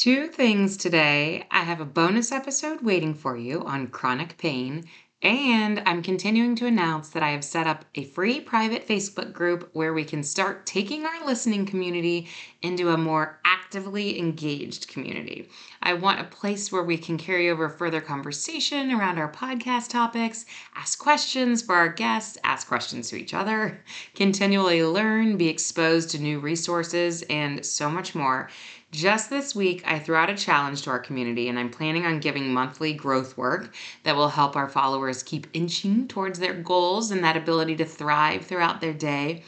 Two things today. I have a bonus episode waiting for you on chronic pain, and I'm continuing to announce that I have set up a free private Facebook group where we can start taking our listening community into a more actively engaged community. I want a place where we can carry over further conversation around our podcast topics, ask questions for our guests, ask questions to each other, continually learn, be exposed to new resources, and so much more. Just this week, I threw out a challenge to our community, and I'm planning on giving monthly growth work that will help our followers keep inching towards their goals and that ability to thrive throughout their day.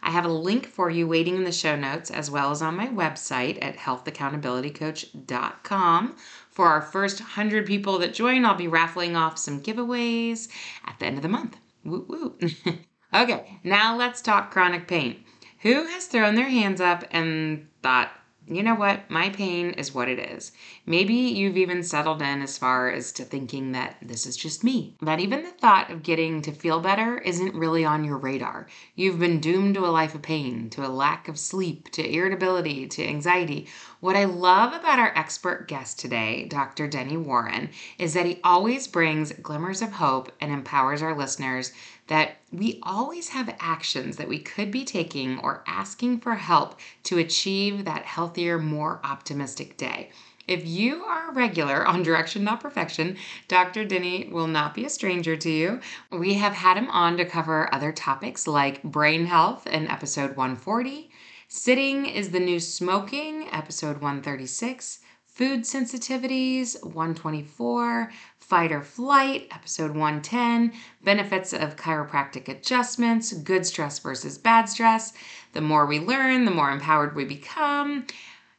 I have a link for you waiting in the show notes as well as on my website at healthaccountabilitycoach.com. For our first 100 people that join, I'll be raffling off some giveaways at the end of the month. Woo woo. okay, now let's talk chronic pain. Who has thrown their hands up and thought, you know what? My pain is what it is. Maybe you've even settled in as far as to thinking that this is just me. That even the thought of getting to feel better isn't really on your radar. You've been doomed to a life of pain, to a lack of sleep, to irritability, to anxiety. What I love about our expert guest today, Dr. Denny Warren, is that he always brings glimmers of hope and empowers our listeners that we always have actions that we could be taking or asking for help to achieve that healthier, more optimistic day. If you are a regular on Direction Not Perfection, Dr. Denny will not be a stranger to you. We have had him on to cover other topics like brain health in episode 140, sitting is the new smoking, episode 136, food sensitivities, 124, fight or flight, episode 110, benefits of chiropractic adjustments, good stress versus bad stress. The more we learn, the more empowered we become.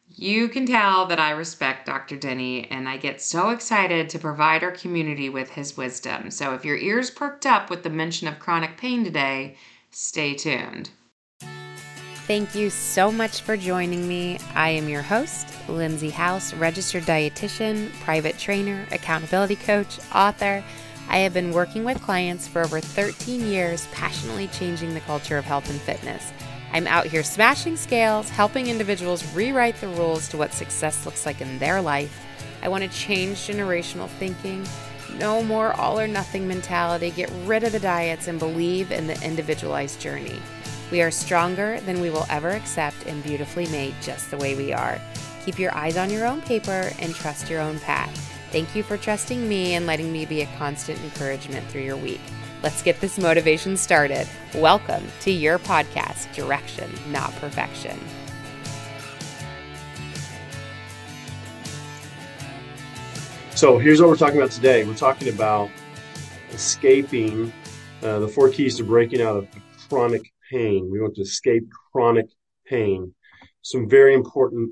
You can tell that I respect Dr. Denny and I get so excited to provide our community with his wisdom. So if your ears perked up with the mention of chronic pain today, stay tuned. Thank you so much for joining me. I am your host, Lindsay House, registered dietitian, private trainer, accountability coach, author. I have been working with clients for over 13 years, passionately changing the culture of health and fitness. I'm out here smashing scales, helping individuals rewrite the rules to what success looks like in their life. I want to change generational thinking. No more all or nothing mentality. Get rid of the diets and believe in the individualized journey. We are stronger than we will ever accept and beautifully made just the way we are. Keep your eyes on your own paper and trust your own path. Thank you for trusting me and letting me be a constant encouragement through your week. Let's get this motivation started. Welcome to your podcast, Direction, Not Perfection. So, here's what we're talking about today. We're talking about escaping uh, the four keys to breaking out of chronic pain. We want to escape chronic pain. Some very important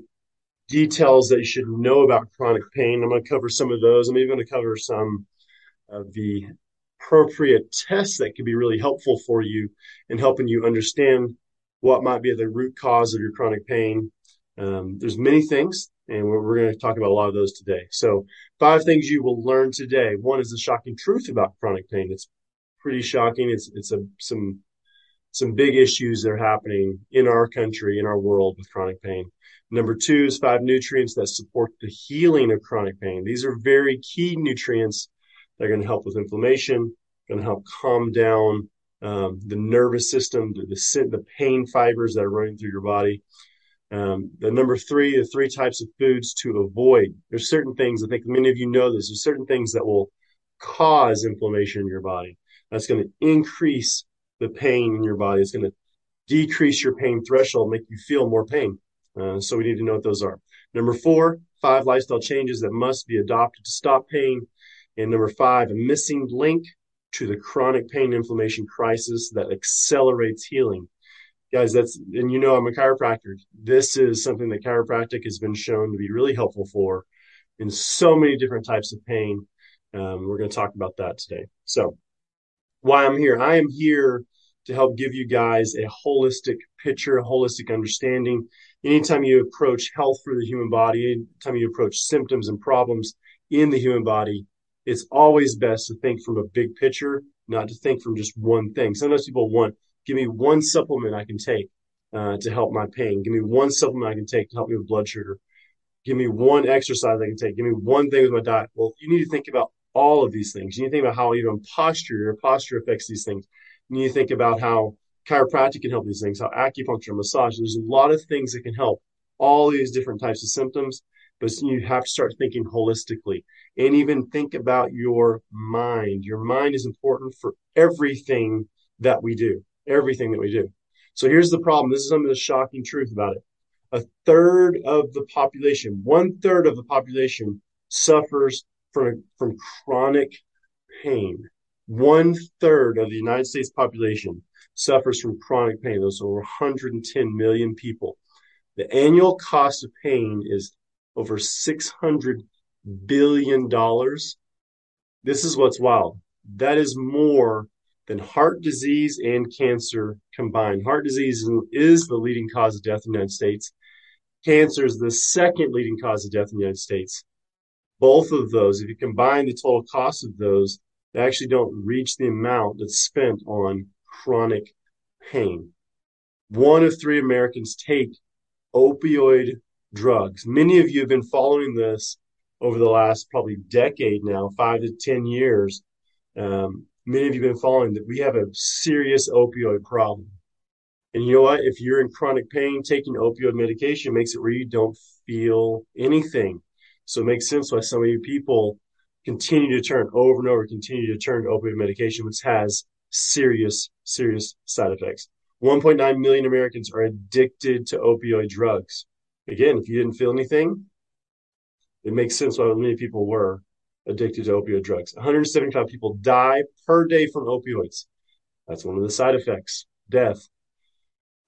details that you should know about chronic pain. I'm going to cover some of those. I'm even going to cover some of the appropriate tests that could be really helpful for you in helping you understand what might be the root cause of your chronic pain. Um, there's many things, and we're, we're going to talk about a lot of those today. So, five things you will learn today. One is the shocking truth about chronic pain. It's pretty shocking. It's it's a some some big issues that are happening in our country, in our world with chronic pain. Number two is five nutrients that support the healing of chronic pain. These are very key nutrients that are going to help with inflammation, going to help calm down um, the nervous system, the, the, the, pain fibers that are running through your body. Um, the number three, the three types of foods to avoid. There's certain things, I think many of you know this, there's certain things that will cause inflammation in your body. That's going to increase the pain in your body. It's going to decrease your pain threshold, make you feel more pain. Uh, so we need to know what those are. Number four, five lifestyle changes that must be adopted to stop pain. And number five, a missing link to the chronic pain inflammation crisis that accelerates healing. Guys, that's, and you know, I'm a chiropractor. This is something that chiropractic has been shown to be really helpful for in so many different types of pain. Um, we're going to talk about that today. So, why I'm here. I am here to help give you guys a holistic picture, a holistic understanding. Anytime you approach health for the human body, anytime you approach symptoms and problems in the human body, it's always best to think from a big picture, not to think from just one thing. Sometimes people want, give me one supplement I can take uh, to help my pain. Give me one supplement I can take to help me with blood sugar. Give me one exercise I can take. Give me one thing with my diet. Well, you need to think about all of these things. You need to think about how even posture, your posture affects these things. You need to think about how chiropractic can help these things, how acupuncture, massage. There's a lot of things that can help all these different types of symptoms, but you have to start thinking holistically and even think about your mind. Your mind is important for everything that we do, everything that we do. So here's the problem. This is some of the shocking truth about it. A third of the population, one third of the population suffers from, from chronic pain. One third of the United States population suffers from chronic pain. Those are over 110 million people. The annual cost of pain is over 600 billion dollars. This is what's wild. That is more than heart disease and cancer combined. Heart disease is the leading cause of death in the United States. Cancer is the second leading cause of death in the United States. Both of those, if you combine the total cost of those, they actually don't reach the amount that's spent on chronic pain. One of three Americans take opioid drugs. Many of you have been following this over the last probably decade now, five to 10 years. Um, many of you have been following that we have a serious opioid problem. And you know what? If you're in chronic pain, taking opioid medication makes it where you don't feel anything. So it makes sense why so many people continue to turn over and over, continue to turn to opioid medication, which has serious, serious side effects. 1.9 million Americans are addicted to opioid drugs. Again, if you didn't feel anything, it makes sense why many people were addicted to opioid drugs. 175 people die per day from opioids. That's one of the side effects, death.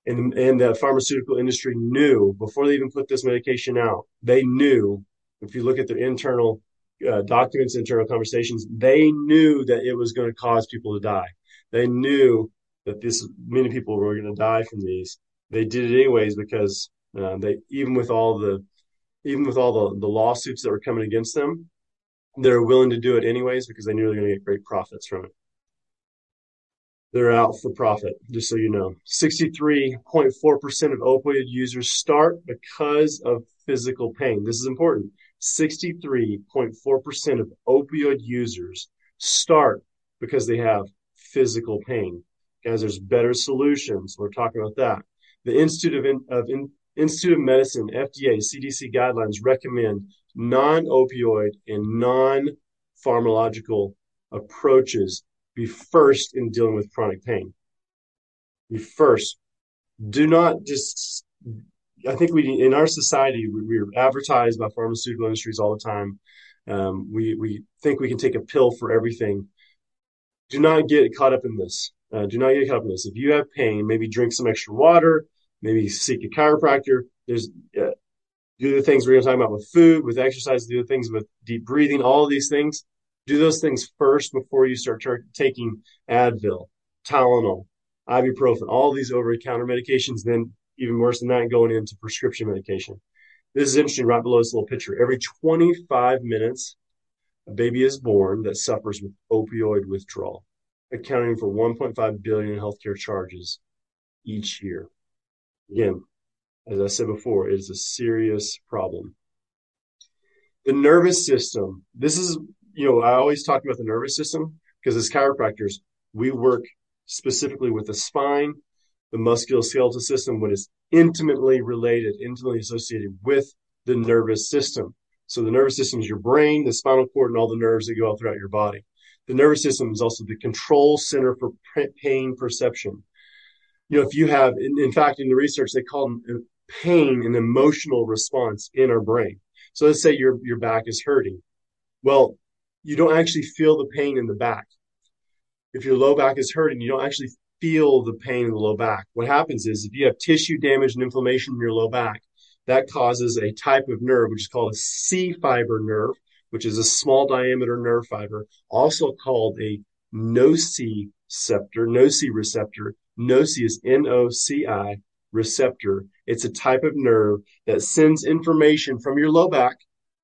And, and the pharmaceutical industry knew before they even put this medication out, they knew, if you look at their internal uh, documents, internal conversations, they knew that it was going to cause people to die. They knew that this many people were going to die from these. They did it anyways because uh, they even with all the even with all the, the lawsuits that were coming against them, they're willing to do it anyways because they knew they're going to get great profits from it. They're out for profit, just so you know. 63.4% of opioid users start because of physical pain. This is important. 63.4% of opioid users start because they have physical pain. Guys, there's better solutions. We're talking about that. The Institute of, of in, Institute of Medicine, FDA, CDC guidelines recommend non-opioid and non-pharmacological approaches be first in dealing with chronic pain. Be first. Do not just. I think we in our society we, are advertised by pharmaceutical industries all the time. Um, we we think we can take a pill for everything. Do not get caught up in this. Uh, do not get caught up in this. If you have pain, maybe drink some extra water. Maybe seek a chiropractor. There's uh, do the things we're going to talk about with food, with exercise. Do the things with deep breathing. All of these things do those things first before you start taking Advil, Tylenol, ibuprofen, all these over-the-counter medications. Then even worse than that, going into prescription medication. This is interesting. Right below this little picture, every 25 minutes, a baby is born that suffers with opioid withdrawal, accounting for 1.5 billion healthcare charges each year. Again, as I said before, it is a serious problem. The nervous system. This is you know, I always talk about the nervous system because as chiropractors, we work specifically with the spine, the musculoskeletal system, when it's intimately related, intimately associated with the nervous system. So the nervous system is your brain, the spinal cord, and all the nerves that go out throughout your body. The nervous system is also the control center for pain perception. You know, if you have, in, in fact, in the research, they call uh, pain an emotional response in our brain. So let's say your your back is hurting. Well, you don't actually feel the pain in the back. If your low back is hurting, you don't actually feel the pain in the low back. What happens is if you have tissue damage and inflammation in your low back, that causes a type of nerve, which is called a C fiber nerve, which is a small diameter nerve fiber, also called a nociceptor, nociceptor. Noci is N-O-C-I receptor. It's a type of nerve that sends information from your low back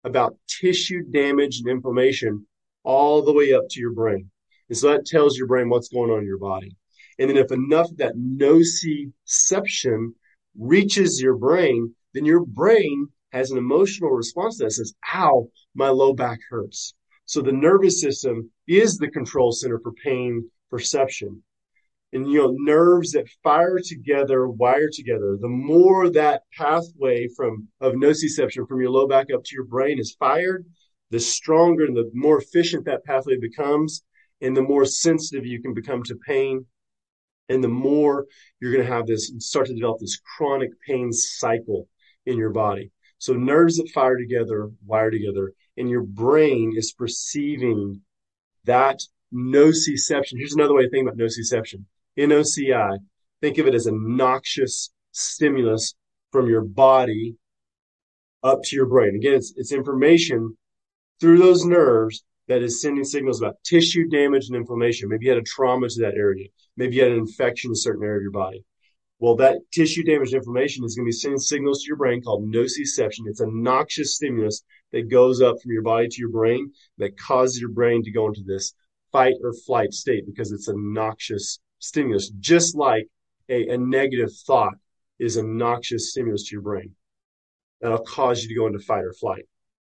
about tissue damage and inflammation all the way up to your brain. And so that tells your brain what's going on in your body. And then if enough of that nociception reaches your brain, then your brain has an emotional response that says, ow, my low back hurts. So the nervous system is the control center for pain perception. And you know, nerves that fire together, wire together, the more that pathway from of nociception from your low back up to your brain is fired, the stronger and the more efficient that pathway becomes, and the more sensitive you can become to pain. And the more you're going to have this start to develop this chronic pain cycle in your body. So nerves that fire together, wire together, and your brain is perceiving that nociception. Here's another way to think about nociception. NOCI. Think of it as a noxious stimulus from your body up to your brain. Again, it's, it's information through those nerves that is sending signals about tissue damage and inflammation. Maybe you had a trauma to that area. Maybe you had an infection in a certain area of your body. Well, that tissue damage and inflammation is going to be sending signals to your brain called nociception. It's a noxious stimulus that goes up from your body to your brain that causes your brain to go into this fight or flight state because it's a noxious stimulus, just like a, a negative thought is a noxious stimulus to your brain. That'll cause you to go into fight or flight.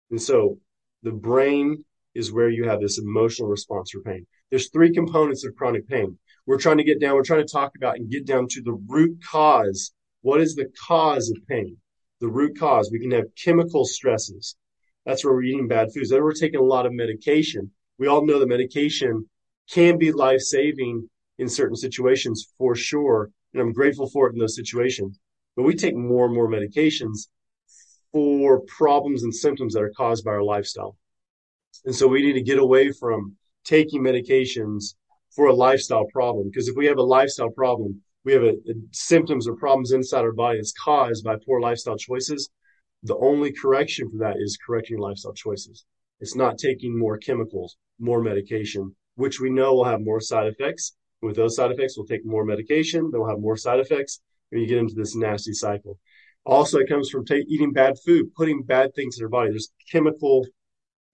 And so the brain is where you have this emotional response for pain. There's three components of chronic pain. We're trying to get down, we're trying to talk about and get down to the root cause. What is the cause of pain? The root cause. We can have chemical stresses. That's where we're eating bad foods. Then we're taking a lot of medication. We all know that medication can be life saving in certain situations for sure. And I'm grateful for it in those situations. But we take more and more medications for problems and symptoms that are caused by our lifestyle. And so we need to get away from taking medications for a lifestyle problem. Because if we have a lifestyle problem, we have a, a symptoms or problems inside our body that's caused by poor lifestyle choices. The only correction for that is correcting lifestyle choices. It's not taking more chemicals, more medication, which we know will have more side effects with those side effects, we'll take more medication. Then we'll have more side effects. And you get into this nasty cycle. Also, it comes from t- eating bad food, putting bad things in our body. There's chemical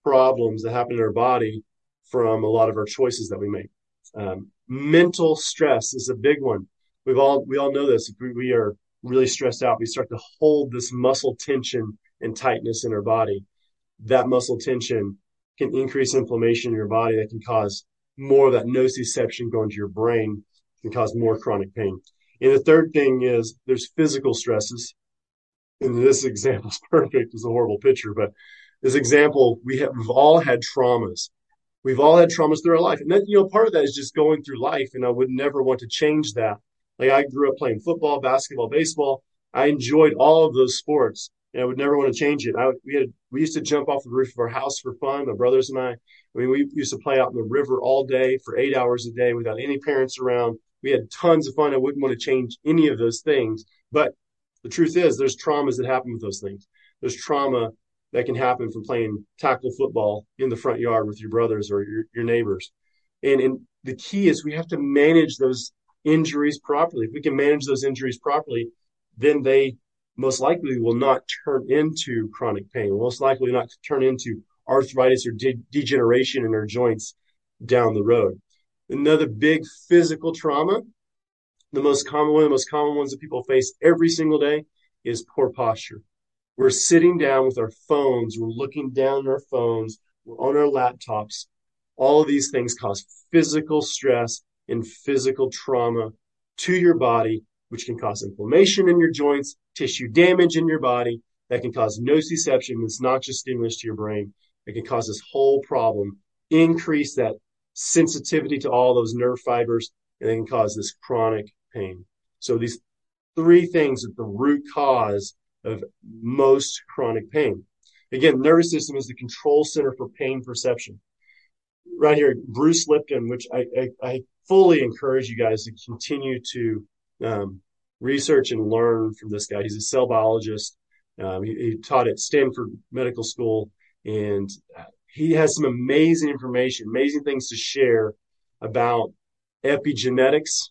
problems that happen in our body from a lot of our choices that we make. Um, mental stress is a big one. We've all we all know this. If we, we are really stressed out, we start to hold this muscle tension and tightness in our body. That muscle tension can increase inflammation in your body that can cause more of that nociception going to your brain can cause more chronic pain. And the third thing is there's physical stresses. And this example is perfect. It's a horrible picture, but this example, we have, we've all had traumas. We've all had traumas through our life. And that, you know, part of that is just going through life. And I would never want to change that. Like I grew up playing football, basketball, baseball. I enjoyed all of those sports and I would never want to change it. I, we had, we used to jump off the roof of our house for fun, my brothers and I. I mean, we used to play out in the river all day for eight hours a day without any parents around. We had tons of fun. I wouldn't want to change any of those things. But the truth is, there's traumas that happen with those things. There's trauma that can happen from playing tackle football in the front yard with your brothers or your, your neighbors. And, and the key is we have to manage those injuries properly. If we can manage those injuries properly, then they most likely will not turn into chronic pain, most likely not turn into arthritis or de- degeneration in our joints down the road. Another big physical trauma, the most common one, the most common ones that people face every single day is poor posture. We're sitting down with our phones, we're looking down at our phones, we're on our laptops. All of these things cause physical stress and physical trauma to your body, which can cause inflammation in your joints, tissue damage in your body, that can cause nociception, it's noxious stimulus to your brain, it can cause this whole problem, increase that sensitivity to all those nerve fibers, and then cause this chronic pain. So these three things are the root cause of most chronic pain. Again, nervous system is the control center for pain perception. Right here, Bruce Lipton, which I, I, I fully encourage you guys to continue to um, research and learn from this guy. He's a cell biologist. Um, he, he, taught at Stanford Medical School and he has some amazing information, amazing things to share about epigenetics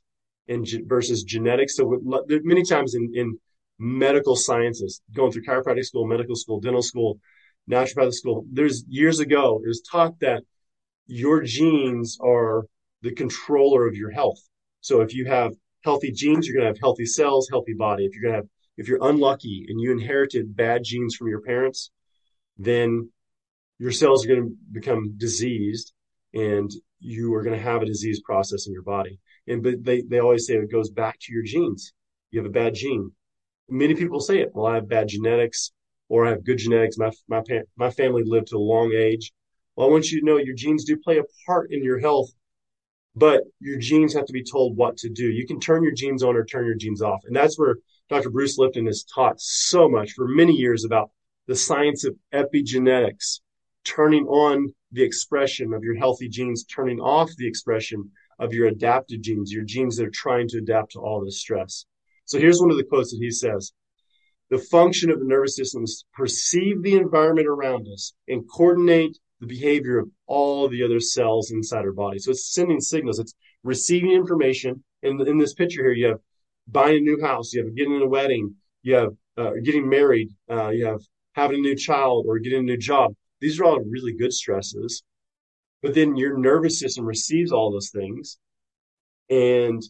and versus genetics. So many times in, in medical sciences, going through chiropractic school, medical school, dental school, naturopathic school, there's years ago, it was taught that your genes are the controller of your health. So if you have healthy genes, you're going to have healthy cells, healthy body. If you're going to have if you're unlucky and you inherited bad genes from your parents, then your cells are going to become diseased and you are going to have a disease process in your body. And but they, they always say it goes back to your genes. You have a bad gene. Many people say it. Well, I have bad genetics or I have good genetics. My, my, my family lived to a long age. Well, I want you to know your genes do play a part in your health, but your genes have to be told what to do. You can turn your genes on or turn your genes off. And that's where Dr. Bruce Lipton has taught so much for many years about the science of epigenetics, turning on the expression of your healthy genes, turning off the expression of your adaptive genes, your genes that are trying to adapt to all this stress. So here's one of the quotes that he says. The function of the nervous system is to perceive the environment around us and coordinate the behavior of all the other cells inside our body. So it's sending signals, it's receiving information. And in this picture here, you have buying a new house, you have getting a wedding, you have uh, getting married, uh, you have having a new child or getting a new job. These are all really good stresses. But then your nervous system receives all those things and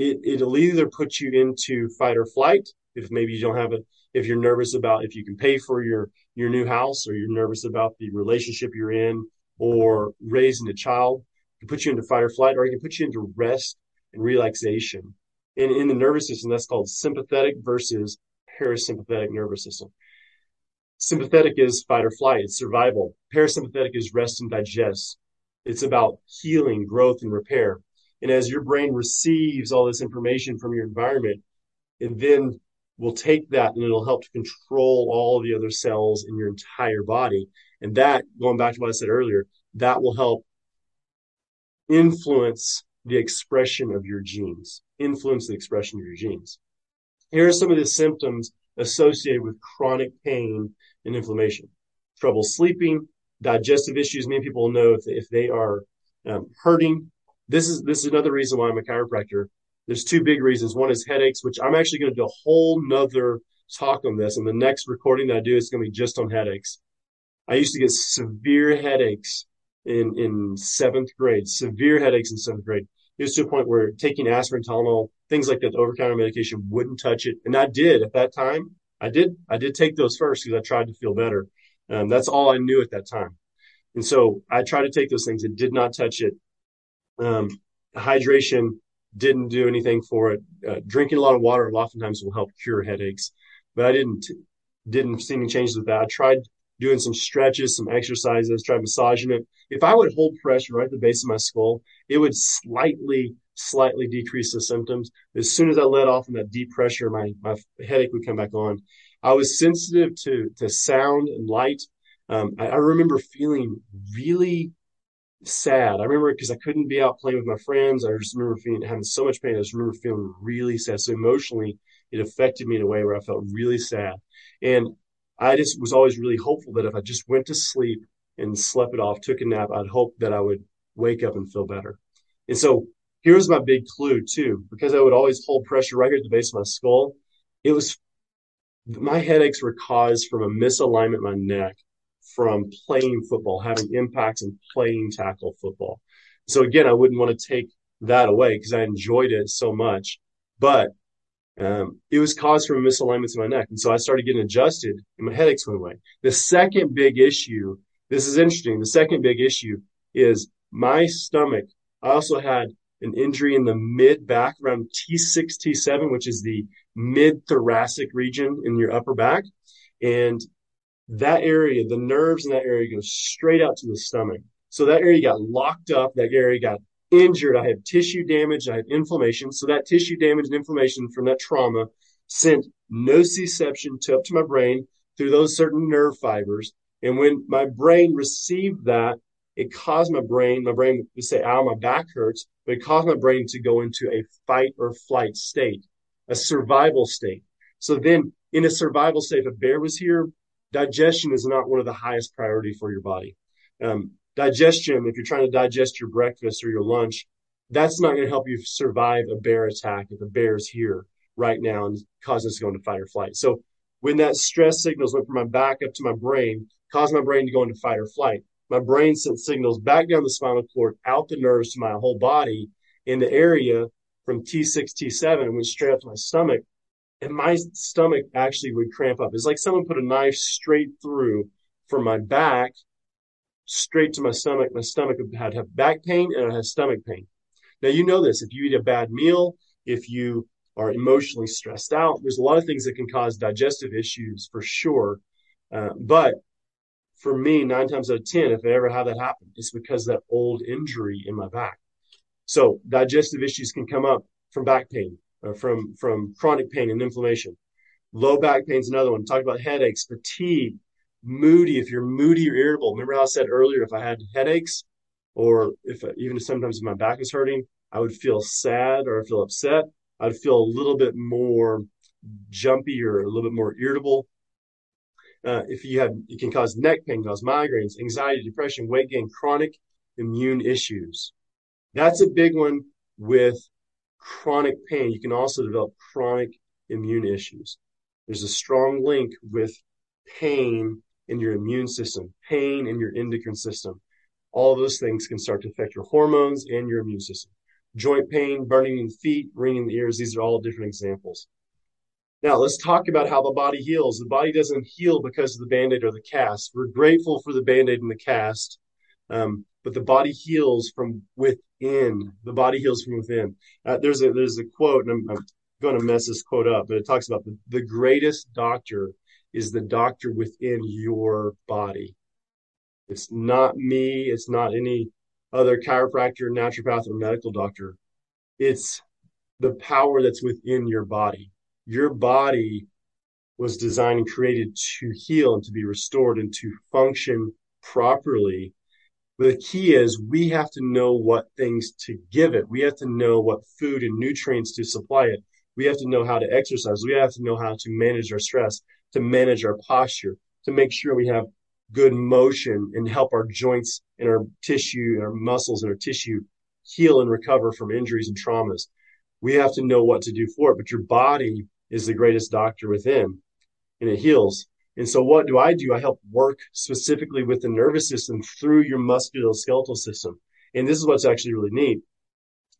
it, it'll either put you into fight or flight if maybe you don't have it, if you're nervous about if you can pay for your, your new house or you're nervous about the relationship you're in or raising a child, it can put you into fight or flight or it can put you into rest and relaxation. And in the nervous system, that's called sympathetic versus parasympathetic nervous system. Sympathetic is fight or flight, it's survival. Parasympathetic is rest and digest. It's about healing, growth, and repair. And as your brain receives all this information from your environment, it then will take that and it'll help to control all the other cells in your entire body. And that, going back to what I said earlier, that will help influence the expression of your genes, influence the expression of your genes. Here are some of the symptoms associated with chronic pain and inflammation. Trouble sleeping, digestive issues. Many people know if, if they are um, hurting. This is this is another reason why I'm a chiropractor. There's two big reasons. One is headaches, which I'm actually going to do a whole nother talk on this. And the next recording that I do is going to be just on headaches. I used to get severe headaches in in seventh grade, severe headaches in seventh grade. It was to a point where taking aspirin, Tylenol, things like that, over-counter medication wouldn't touch it. And I did at that time. I did, I did take those first because I tried to feel better. Um, that's all I knew at that time. And so I tried to take those things. It did not touch it. Um, hydration didn't do anything for it. Uh, drinking a lot of water oftentimes will help cure headaches, but I didn't didn't see any changes with that. I tried doing some stretches, some exercises, tried massaging it. If I would hold pressure right at the base of my skull, it would slightly slightly decrease the symptoms. As soon as I let off on that deep pressure, my, my headache would come back on. I was sensitive to, to sound and light. Um, I, I, remember feeling really sad. I remember because I couldn't be out playing with my friends. I just remember feeling having so much pain. I just remember feeling really sad. So emotionally, it affected me in a way where I felt really sad. And I just was always really hopeful that if I just went to sleep and slept it off, took a nap, I'd hope that I would wake up and feel better. And so here's my big clue too, because I would always hold pressure right here at the base of my skull. It was my headaches were caused from a misalignment in my neck from playing football, having impacts and playing tackle football. So again, I wouldn't want to take that away because I enjoyed it so much, but um, it was caused from misalignment in my neck. And so I started getting adjusted and my headaches went away. The second big issue, this is interesting. The second big issue is my stomach. I also had an injury in the mid back around T6, T7, which is the mid thoracic region in your upper back. And that area, the nerves in that area go straight out to the stomach. So that area got locked up. That area got injured. I had tissue damage. I had inflammation. So that tissue damage and inflammation from that trauma sent nociception to up to my brain through those certain nerve fibers. And when my brain received that, it caused my brain, my brain would say, ow, my back hurts, but it caused my brain to go into a fight or flight state, a survival state. So then in a survival state, if a bear was here, digestion is not one of the highest priority for your body. Um, digestion, if you're trying to digest your breakfast or your lunch, that's not going to help you survive a bear attack if a bear is here right now and causes us to go into fight or flight. So when that stress signals went from my back up to my brain, caused my brain to go into fight or flight. My brain sent signals back down the spinal cord, out the nerves to my whole body in the area from T6, T7, and went straight up to my stomach. And my stomach actually would cramp up. It's like someone put a knife straight through from my back straight to my stomach. My stomach had have back pain and I had stomach pain. Now you know this. If you eat a bad meal, if you are emotionally stressed out, there's a lot of things that can cause digestive issues for sure. Uh, but for me, nine times out of ten, if I ever have that happen, it's because that old injury in my back. So digestive issues can come up from back pain, from from chronic pain and inflammation. Low back pain is another one. Talk about headaches, fatigue, moody. If you're moody or irritable, remember how I said earlier, if I had headaches, or if even sometimes if my back is hurting, I would feel sad or I feel upset. I'd feel a little bit more jumpy or a little bit more irritable. Uh, if you have, it can cause neck pain, cause migraines, anxiety, depression, weight gain, chronic immune issues. That's a big one with chronic pain. You can also develop chronic immune issues. There's a strong link with pain in your immune system, pain in your endocrine system. All those things can start to affect your hormones and your immune system. Joint pain, burning in the feet, ringing in the ears, these are all different examples. Now, let's talk about how the body heals. The body doesn't heal because of the band aid or the cast. We're grateful for the band aid and the cast, um, but the body heals from within. In the body heals from within. Uh, there's a there's a quote, and I'm, I'm going to mess this quote up, but it talks about the, the greatest doctor is the doctor within your body. It's not me. It's not any other chiropractor, naturopath, or medical doctor. It's the power that's within your body. Your body was designed and created to heal and to be restored and to function properly. But the key is we have to know what things to give it. We have to know what food and nutrients to supply it. We have to know how to exercise. We have to know how to manage our stress, to manage our posture, to make sure we have good motion and help our joints and our tissue and our muscles and our tissue heal and recover from injuries and traumas. We have to know what to do for it, but your body is the greatest doctor within and it heals. And so what do I do? I help work specifically with the nervous system through your musculoskeletal system. And this is what's actually really neat.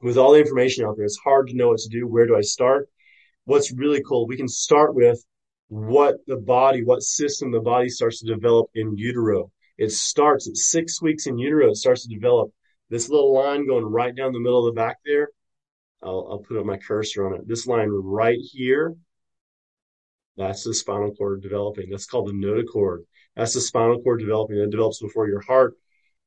With all the information out there, it's hard to know what to do. Where do I start? What's really cool, we can start with what the body, what system the body starts to develop in utero. It starts at six weeks in utero, it starts to develop this little line going right down the middle of the back there. I'll, I'll put up my cursor on it. This line right here, that's the spinal cord developing. That's called the notochord. That's the spinal cord developing. That develops before your heart,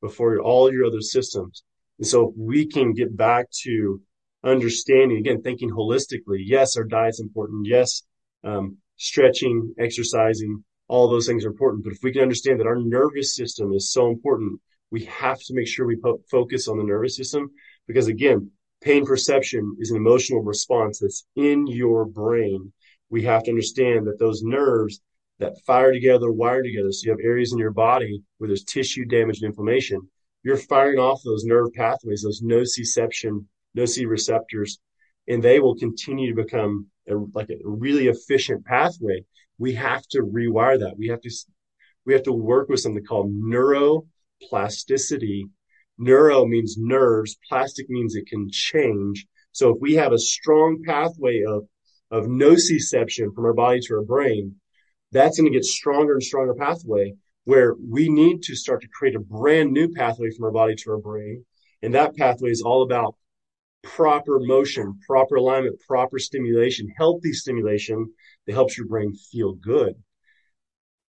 before your, all your other systems. And so we can get back to understanding, again, thinking holistically, yes, our diet's important. Yes, um, stretching, exercising, all those things are important. But if we can understand that our nervous system is so important, we have to make sure we po- focus on the nervous system because again, pain perception is an emotional response that's in your brain. We have to understand that those nerves that fire together, wire together. So you have areas in your body where there's tissue damage and inflammation. You're firing off those nerve pathways, those nociception, nociceptors, and they will continue to become a, like a really efficient pathway, we have to rewire that. We have to we have to work with something called neuroplasticity. Neuro means nerves. Plastic means it can change. So if we have a strong pathway of of nociception from our body to our brain, that's going to get stronger and stronger pathway where we need to start to create a brand new pathway from our body to our brain. And that pathway is all about proper motion, proper alignment, proper stimulation, healthy stimulation that helps your brain feel good.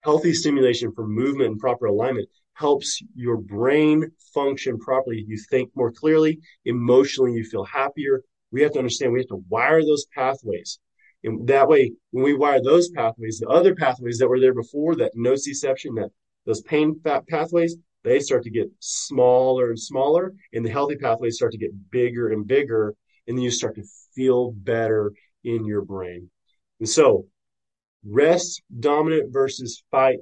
Healthy stimulation for movement and proper alignment helps your brain function properly. You think more clearly, emotionally, you feel happier. We have to understand we have to wire those pathways. And that way, when we wire those pathways, the other pathways that were there before, that nociception, that those pain pathways, they start to get smaller and smaller, and the healthy pathways start to get bigger and bigger, and then you start to feel better in your brain. And so, rest dominant versus fight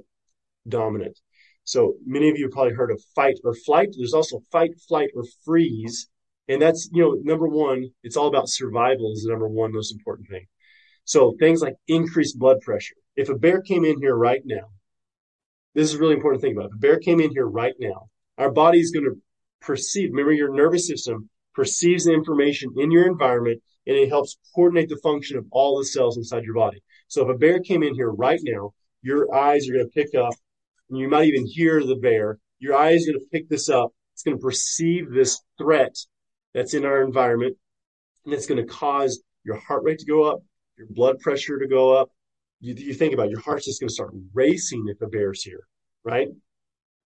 dominant. So, many of you have probably heard of fight or flight. There's also fight, flight, or freeze. And that's, you know, number one, it's all about survival is the number one most important thing. So, things like increased blood pressure. If a bear came in here right now this is really important to think about. If a bear came in here right now, our body is going to perceive, remember your nervous system perceives the information in your environment and it helps coordinate the function of all the cells inside your body. So if a bear came in here right now, your eyes are going to pick up, and you might even hear the bear. Your eyes are going to pick this up. It's going to perceive this threat that's in our environment, and it's going to cause your heart rate to go up, your blood pressure to go up. You, you think about it, your heart's just going to start racing if a bear's here, right?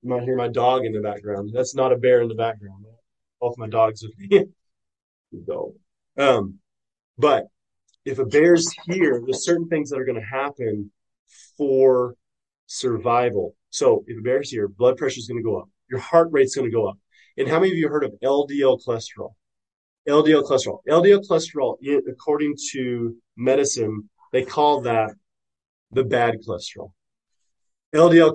You might hear my dog in the background. That's not a bear in the background. Both my dogs me. go. Um, but if a bear's here, there's certain things that are going to happen for survival. So if a bear's here, blood pressure is going to go up. Your heart rate's going to go up. And how many of you heard of LDL cholesterol? LDL cholesterol. LDL cholesterol, according to medicine, they call that the bad cholesterol. LDL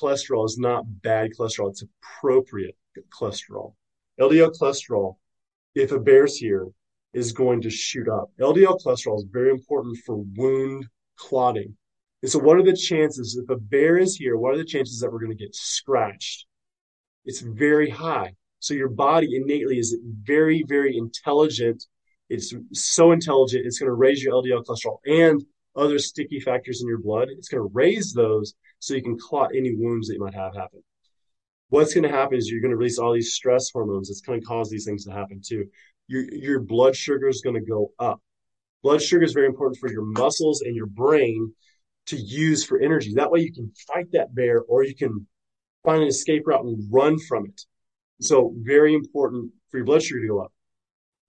cholesterol is not bad cholesterol. It's appropriate cholesterol. LDL cholesterol, if a bear's here, is going to shoot up. LDL cholesterol is very important for wound clotting. And so, what are the chances if a bear is here? What are the chances that we're going to get scratched? It's very high. So, your body innately is very, very intelligent. It's so intelligent, it's going to raise your LDL cholesterol and other sticky factors in your blood. It's going to raise those so you can clot any wounds that you might have happen. What's going to happen is you're going to release all these stress hormones. It's going to cause these things to happen too your, your blood sugar is going to go up. Blood sugar is very important for your muscles and your brain to use for energy. That way you can fight that bear or you can find an escape route and run from it. So very important for your blood sugar to go up.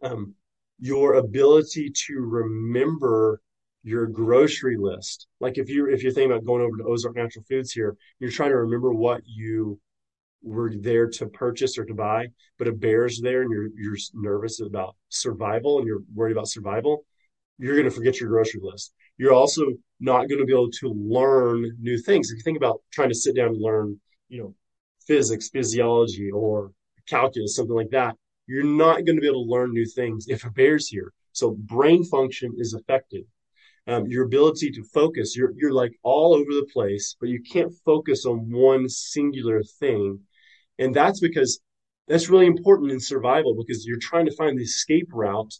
Um, your ability to remember your grocery list. Like if you're if you're thinking about going over to Ozark Natural Foods here, you're trying to remember what you were there to purchase or to buy, but a bear's there and you're you're nervous about survival and you're worried about survival, you're going to forget your grocery list. You're also not going to be able to learn new things. If you think about trying to sit down and learn, you know, physics, physiology, or calculus, something like that, you're not going to be able to learn new things if a bear's here. So brain function is affected. Um, your ability to focus, you're you're like all over the place, but you can't focus on one singular thing and that's because that's really important in survival because you're trying to find the escape route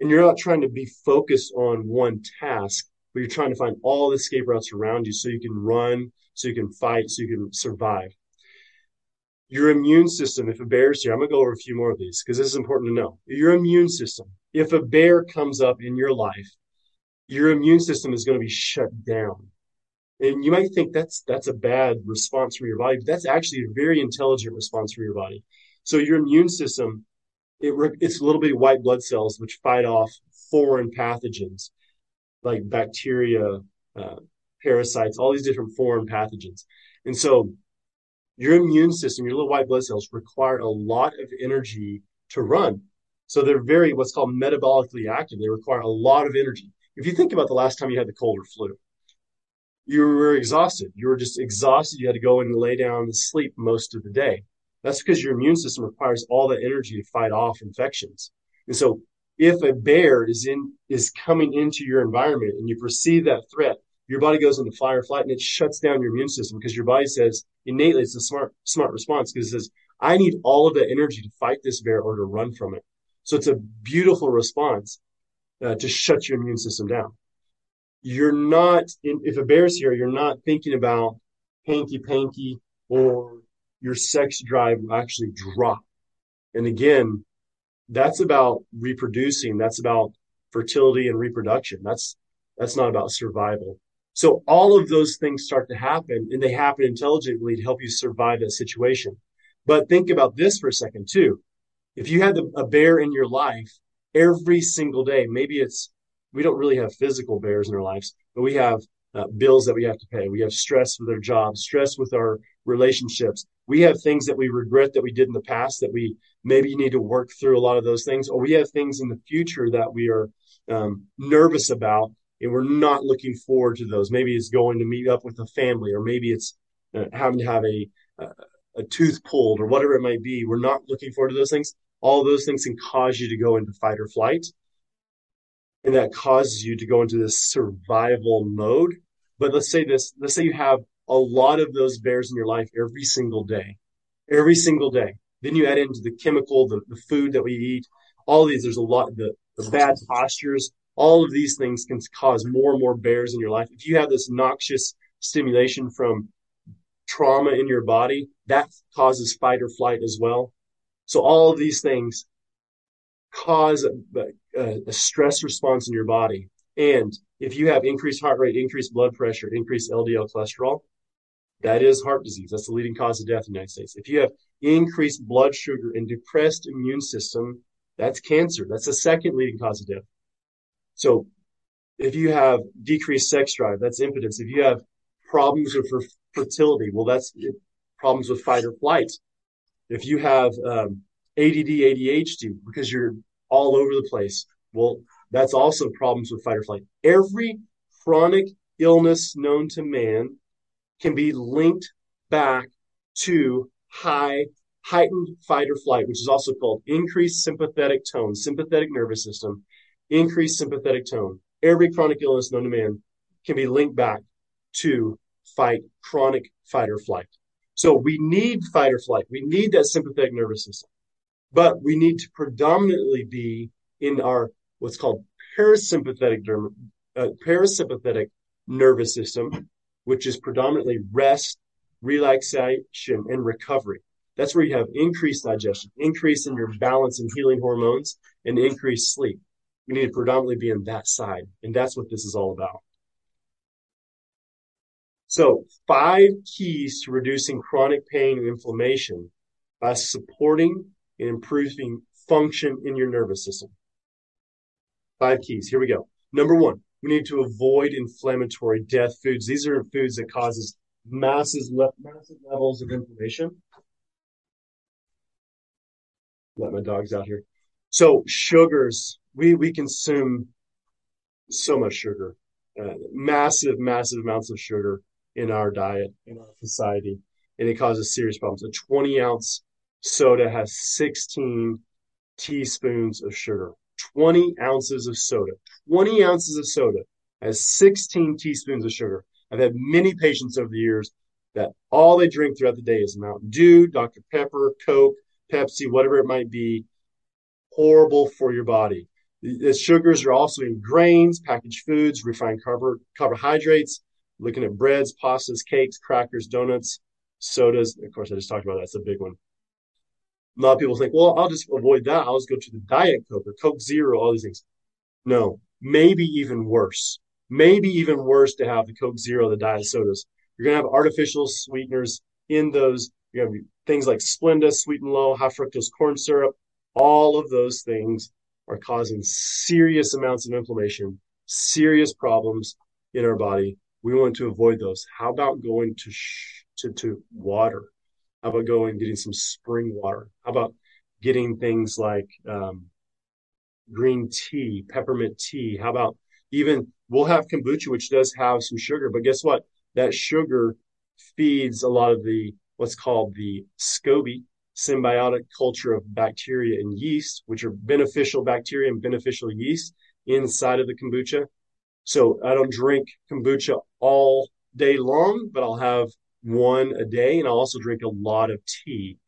and you're not trying to be focused on one task, but you're trying to find all the escape routes around you so you can run, so you can fight, so you can survive. Your immune system, if a bear's here, I'm going to go over a few more of these because this is important to know. Your immune system, if a bear comes up in your life, your immune system is going to be shut down. And you might think that's that's a bad response from your body, but that's actually a very intelligent response from your body. So your immune system, it, it's a little bit of white blood cells which fight off foreign pathogens like bacteria, uh, parasites, all these different foreign pathogens. And so your immune system, your little white blood cells require a lot of energy to run. So they're very what's called metabolically active. They require a lot of energy. If you think about the last time you had the cold or flu, you were exhausted. You were just exhausted. You had to go and lay down and sleep most of the day. That's because your immune system requires all that energy to fight off infections. And so if a bear is in is coming into your environment and you perceive that threat, your body goes into fly or flight and it shuts down your immune system because your body says innately it's a smart smart response because it says I need all of that energy to fight this bear or to run from it. So it's a beautiful response uh, to shut your immune system down you're not if a bear's here, you're not thinking about hanky panky or your sex drive will actually drop. And again, that's about reproducing. That's about fertility and reproduction. That's that's not about survival. So all of those things start to happen and they happen intelligently to help you survive that situation. But think about this for a second too. If you had a bear in your life every single day, maybe it's we don't really have physical bears in our lives, but we have uh, bills that we have to pay. We have stress with our jobs, stress with our relationships. We have things that we regret that we did in the past that we maybe need to work through a lot of those things, or we have things in the future that we are um, nervous about and we're not looking forward to those. Maybe it's going to meet up with a family, or maybe it's uh, having to have a, a a tooth pulled, or whatever it might be. We're not looking forward to those things. All those things can cause you to go into fight or flight and that causes you to go into this survival mode. But let's say this, let's say you have a lot of those bears in your life every single day, every single day. Then you add into the chemical, the, the food that we eat, all these, there's a lot, the the bad postures, all of these things can cause more and more bears in your life. If you have this noxious stimulation from trauma in your body, that causes fight or flight as well. So all of these things cause a, a, a stress response in your body. And if you have increased heart rate, increased blood pressure, increased LDL cholesterol, that is heart disease. That's the leading cause of death in the United States. If you have increased blood sugar and depressed immune system, that's cancer. That's the second leading cause of death. So if you have decreased sex drive, that's impotence. If you have problems with fertility, well, that's problems with fight or flight. If you have um, ADD, ADHD, because you're all over the place, well, that's also problems with fight or flight. Every chronic illness known to man can be linked back to high heightened fight or flight, which is also called increased sympathetic tone, sympathetic nervous system, increased sympathetic tone. Every chronic illness known to man can be linked back to fight, chronic fight or flight. So we need fight or flight. We need that sympathetic nervous system, but we need to predominantly be in our what's called parasympathetic, uh, parasympathetic nervous system, which is predominantly rest, relaxation, and recovery. That's where you have increased digestion, increase in your balance and healing hormones, and increased sleep. We need to predominantly be in that side. And that's what this is all about. So, five keys to reducing chronic pain and inflammation by supporting and improving function in your nervous system. Five keys. Here we go. Number one, we need to avoid inflammatory death foods. These are foods that causes massive, massive levels of inflammation. Let my dogs out here. So sugars, we, we consume so much sugar, uh, massive, massive amounts of sugar in our diet, in our society, and it causes serious problems. A 20 ounce soda has 16 teaspoons of sugar. 20 ounces of soda. 20 ounces of soda has 16 teaspoons of sugar. I've had many patients over the years that all they drink throughout the day is Mountain Dew, Dr. Pepper, Coke, Pepsi, whatever it might be. Horrible for your body. The sugars are also in grains, packaged foods, refined carb- carbohydrates, looking at breads, pastas, cakes, crackers, donuts, sodas. Of course, I just talked about that. That's a big one a lot of people think, well, I'll just avoid that. I'll just go to the Diet Coke or Coke Zero, all these things. No, maybe even worse. Maybe even worse to have the Coke Zero, the diet sodas. You're going to have artificial sweeteners in those. You're going to have things like Splenda, sweet and low, high fructose corn syrup. All of those things are causing serious amounts of inflammation, serious problems in our body. We want to avoid those. How about going to sh- to, to water? How about going getting some spring water? How about getting things like um, green tea, peppermint tea? How about even we'll have kombucha, which does have some sugar, but guess what? That sugar feeds a lot of the what's called the SCOBY, symbiotic culture of bacteria and yeast, which are beneficial bacteria and beneficial yeast inside of the kombucha. So I don't drink kombucha all day long, but I'll have one a day, and I also drink a lot of tea.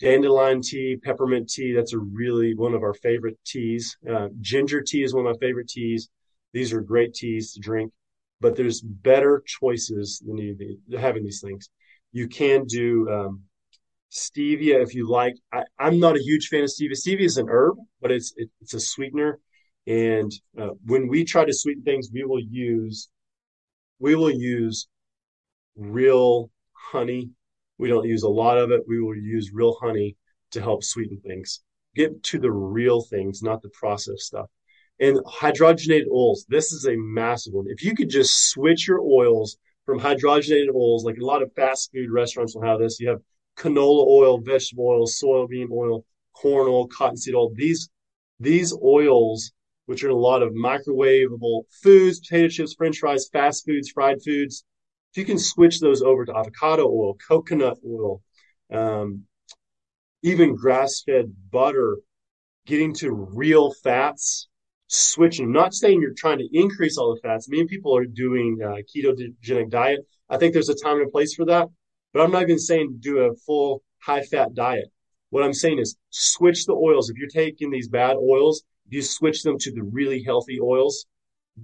Dandelion tea, peppermint tea, that's a really one of our favorite teas. Uh, ginger tea is one of my favorite teas. These are great teas to drink, but there's better choices than you, having these things. You can do um, stevia if you like. I, am not a huge fan of stevia. Stevia is an herb, but it's it, it's a sweetener. And uh, when we try to sweeten things, we will use we will use real honey. We don't use a lot of it. We will use real honey to help sweeten things. Get to the real things, not the processed stuff. And hydrogenated oils, this is a massive one. If you could just switch your oils from hydrogenated oils, like a lot of fast food restaurants will have this. You have canola oil, vegetable oil, soybean oil, corn oil, cottonseed oil. These these oils, which are in a lot of microwavable foods, potato chips, french fries, fast foods, fried foods, if you can switch those over to avocado oil, coconut oil, um, even grass fed butter, getting to real fats, switching, I'm not saying you're trying to increase all the fats. Many people are doing a ketogenic diet. I think there's a time and place for that, but I'm not even saying do a full high fat diet. What I'm saying is switch the oils. If you're taking these bad oils, you switch them to the really healthy oils,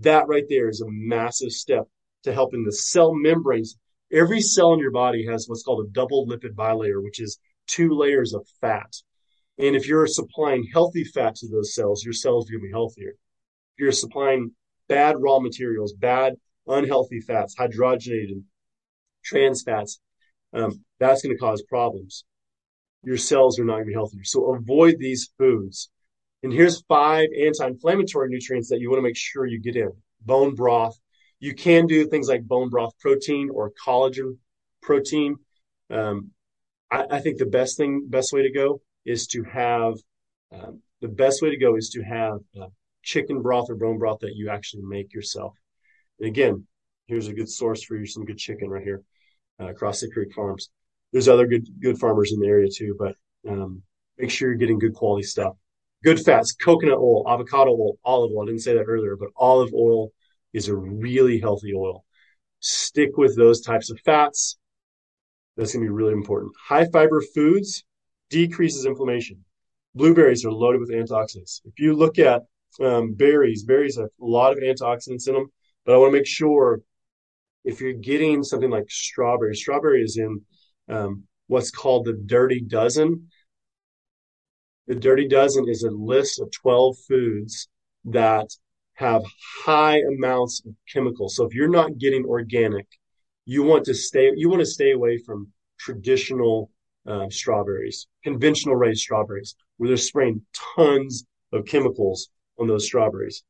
that right there is a massive step to helping the cell membranes. Every cell in your body has what's called a double lipid bilayer, which is two layers of fat. And if you're supplying healthy fat to those cells, your cells are going to be healthier. If you're supplying bad raw materials, bad unhealthy fats, hydrogenated trans fats, um, that's going to cause problems. Your cells are not going to be healthier. So avoid these foods. And here's five anti-inflammatory nutrients that you want to make sure you get in. Bone broth. You can do things like bone broth protein or collagen protein. Um, I, I, think the best thing, best way to go is to have um, the best way to go is to have uh, chicken broth or bone broth that you actually make yourself. And again, here's a good source for you some good chicken right here, uh, the Creek Farms. There's other good good farmers in the area too, but um, make sure you're getting good quality stuff. Good fats, coconut oil, avocado oil, olive oil. I didn't say that earlier, but olive oil is a really healthy oil. Stick with those types of fats. That's going to be really important. High fiber foods decreases inflammation. Blueberries are loaded with antioxidants. If you look at um, berries, berries have a lot of antioxidants in them, but I want to make sure if you're getting something like strawberry, strawberry is in um, what's called the Dirty Dozen. The Dirty Dozen is a list of 12 foods that have high amounts of chemicals. So if you're not getting organic, you want to stay you want to stay away from traditional uh, strawberries, conventional raised strawberries, where they're spraying tons of chemicals on those strawberries.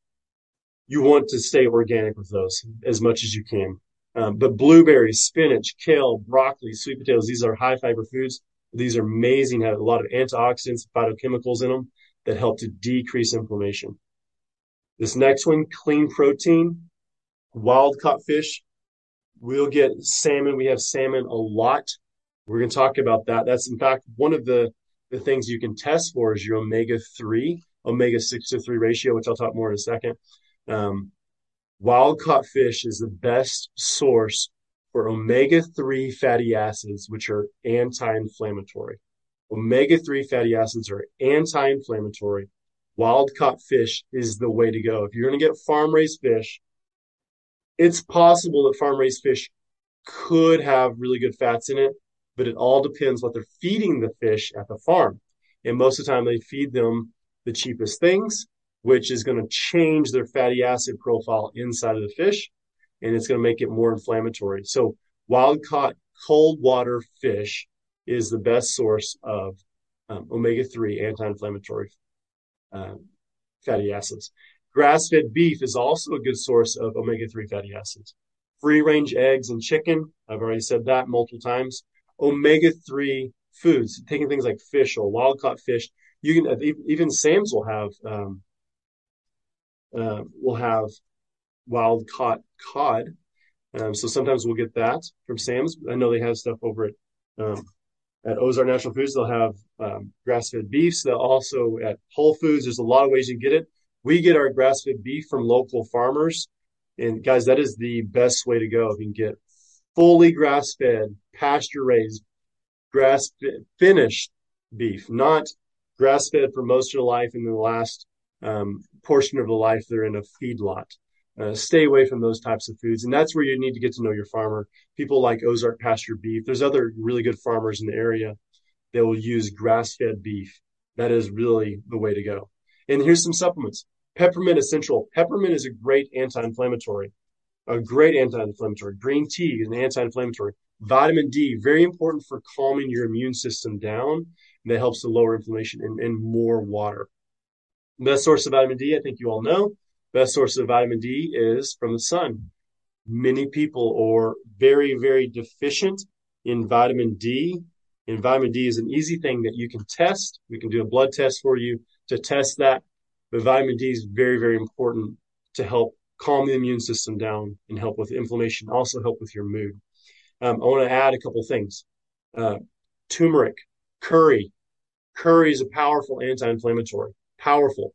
You want to stay organic with those as much as you can. Um, but blueberries, spinach, kale, broccoli, sweet potatoes, these are high fiber foods. These are amazing, have a lot of antioxidants, phytochemicals in them that help to decrease inflammation. This next one, clean protein, wild caught fish. We'll get salmon. We have salmon a lot. We're going to talk about that. That's in fact one of the, the things you can test for is your omega 3, omega 6 to 3 ratio, which I'll talk more in a second. Um, wild caught fish is the best source for omega 3 fatty acids, which are anti inflammatory. Omega 3 fatty acids are anti inflammatory. Wild caught fish is the way to go. If you're going to get farm raised fish, it's possible that farm raised fish could have really good fats in it, but it all depends what they're feeding the fish at the farm. And most of the time, they feed them the cheapest things, which is going to change their fatty acid profile inside of the fish and it's going to make it more inflammatory. So wild caught cold water fish is the best source of um, omega-3 anti-inflammatory uh, fatty acids. Grass-fed beef is also a good source of omega-3 fatty acids. Free-range eggs and chicken, I've already said that multiple times. Omega-3 foods, taking things like fish or wild-caught fish. You can even Sam's will have um, uh, will have wild caught cod. Um, so sometimes we'll get that from Sam's. I know they have stuff over at um, at Ozark Natural Foods. They'll have um, grass fed beefs. They'll also at Whole Foods. There's a lot of ways you can get it. We get our grass fed beef from local farmers, and guys, that is the best way to go. If you can get fully grass fed, pasture raised, grass finished beef, not grass fed for most of their life, and then the last um, portion of the life they're in a feedlot. Uh, stay away from those types of foods. And that's where you need to get to know your farmer. People like Ozark Pasture Beef. There's other really good farmers in the area that will use grass fed beef. That is really the way to go. And here's some supplements. Peppermint Essential. Peppermint is a great anti inflammatory, a great anti inflammatory. Green tea is an anti inflammatory. Vitamin D, very important for calming your immune system down. And that helps to lower inflammation and, and more water. Best source of vitamin D, I think you all know, best source of vitamin D is from the sun. Many people are very, very deficient in vitamin D. And vitamin D is an easy thing that you can test. We can do a blood test for you to test that. But vitamin D is very, very important to help calm the immune system down and help with inflammation, also help with your mood. Um, I want to add a couple things. Uh, turmeric, curry. Curry is a powerful anti-inflammatory, powerful.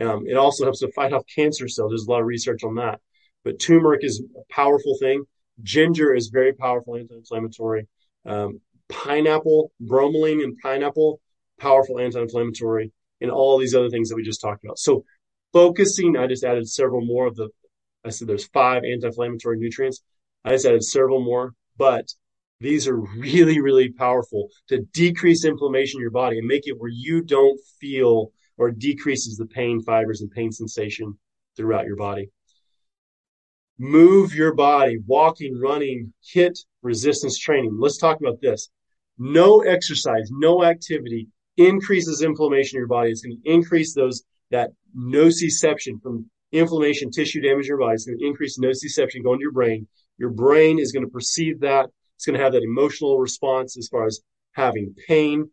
Um, it also helps to fight off cancer cells. There's a lot of research on that. But turmeric is a powerful thing. Ginger is very powerful anti-inflammatory. Um, pineapple, bromelain in pineapple, powerful anti-inflammatory, and all these other things that we just talked about. So focusing, I just added several more of the, I said there's five anti-inflammatory nutrients. I just added several more, but these are really, really powerful to decrease inflammation in your body and make it where you don't feel or decreases the pain fibers and pain sensation throughout your body. Move your body, walking, running, HIIT, resistance training. Let's talk about this. No exercise, no activity increases inflammation in your body. It's going to increase those that nociception from inflammation, tissue damage in your body. It's going to increase nociception going to your brain. Your brain is going to perceive that. It's going to have that emotional response as far as having pain.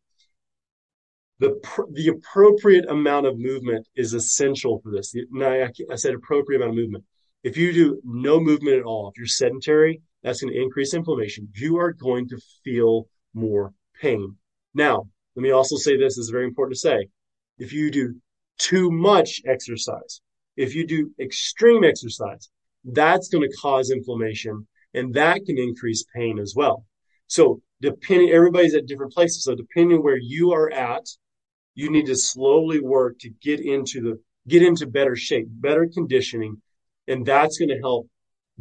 The, the appropriate amount of movement is essential for this. Now, I said appropriate amount of movement. If you do no movement at all, if you're sedentary, that's going to increase inflammation. You are going to feel more pain. Now, let me also say this, this is very important to say. If you do too much exercise, if you do extreme exercise, that's going to cause inflammation and that can increase pain as well. So depending, everybody's at different places. So depending where you are at, you need to slowly work to get into the, get into better shape, better conditioning. And that's going to help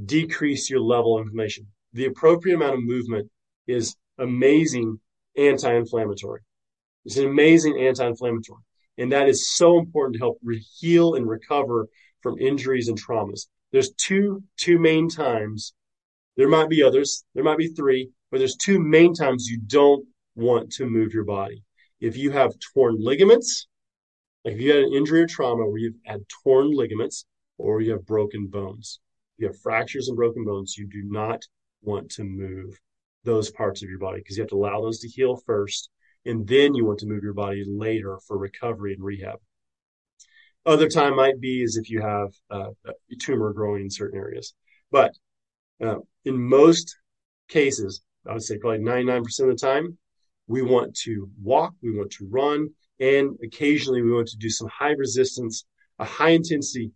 decrease your level of inflammation. The appropriate amount of movement is amazing anti-inflammatory. It's an amazing anti-inflammatory. And that is so important to help re- heal and recover from injuries and traumas. There's two, two main times. There might be others. There might be three, but there's two main times you don't want to move your body. If you have torn ligaments, like if you had an injury or trauma where you've had torn ligaments or you have broken bones, you have fractures and broken bones, you do not want to move those parts of your body because you have to allow those to heal first. And then you want to move your body later for recovery and rehab. Other time might be is if you have uh, a tumor growing in certain areas. But uh, in most cases, I would say probably 99% of the time, we want to walk, we want to run, and occasionally we want to do some high resistance, a high intensity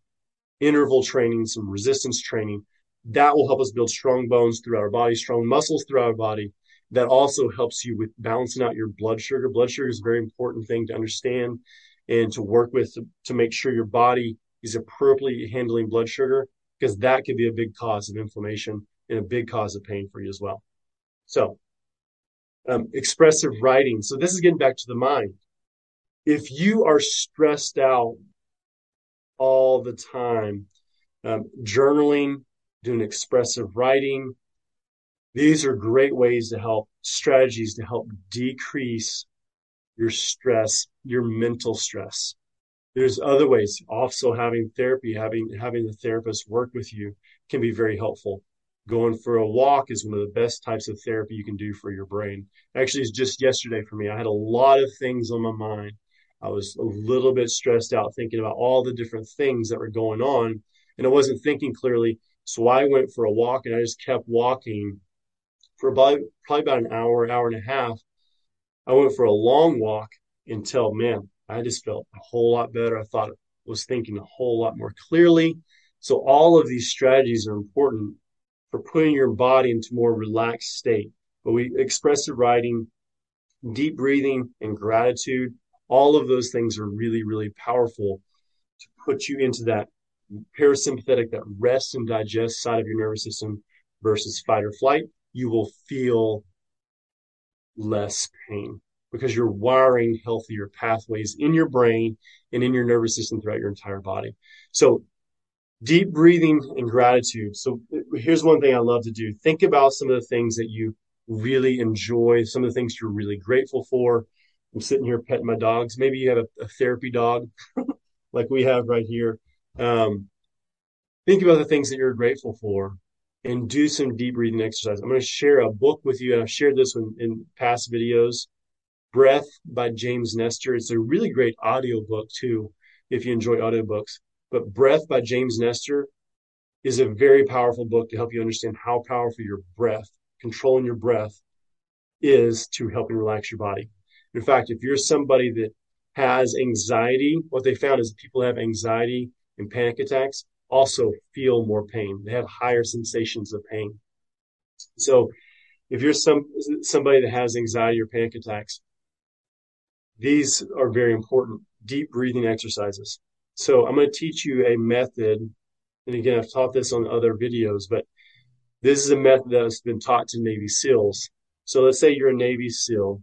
interval training, some resistance training. That will help us build strong bones throughout our body, strong muscles throughout our body. That also helps you with balancing out your blood sugar. Blood sugar is a very important thing to understand and to work with to, to make sure your body is appropriately handling blood sugar because that could be a big cause of inflammation and a big cause of pain for you as well. So, um, expressive writing. So this is getting back to the mind. If you are stressed out all the time, um, journaling, doing expressive writing, these are great ways to help strategies to help decrease your stress, your mental stress. There's other ways. Also having therapy, having having the therapist work with you can be very helpful. Going for a walk is one of the best types of therapy you can do for your brain. Actually, it's just yesterday for me. I had a lot of things on my mind. I was a little bit stressed out thinking about all the different things that were going on, and I wasn't thinking clearly. So I went for a walk and I just kept walking for about probably about an hour, hour and a half. I went for a long walk until man, I just felt a whole lot better. I thought I was thinking a whole lot more clearly. So all of these strategies are important for putting your body into more relaxed state. But we expressive writing, deep breathing, and gratitude, all of those things are really, really powerful to put you into that parasympathetic, that rest and digest side of your nervous system versus fight or flight. You will feel less pain because you're wiring healthier pathways in your brain and in your nervous system throughout your entire body. So deep breathing and gratitude. So here's one thing I love to do. Think about some of the things that you really enjoy, some of the things you're really grateful for. I'm sitting here petting my dogs. Maybe you have a, a therapy dog like we have right here. Um, think about the things that you're grateful for and do some deep breathing exercise. I'm going to share a book with you, I've shared this one in past videos. Breath by James Nestor. It's a really great audio book too, if you enjoy audiobooks. But Breath by James Nestor is a very powerful book to help you understand how powerful your breath, controlling your breath, is to help helping relax your body. In fact, if you're somebody that has anxiety, what they found is people have anxiety and panic attacks also feel more pain. They have higher sensations of pain. So if you're some somebody that has anxiety or panic attacks, these are very important. Deep breathing exercises. So I'm going to teach you a method. And again, I've taught this on other videos, but this is a method that's been taught to Navy SEALs. So let's say you're a Navy SEAL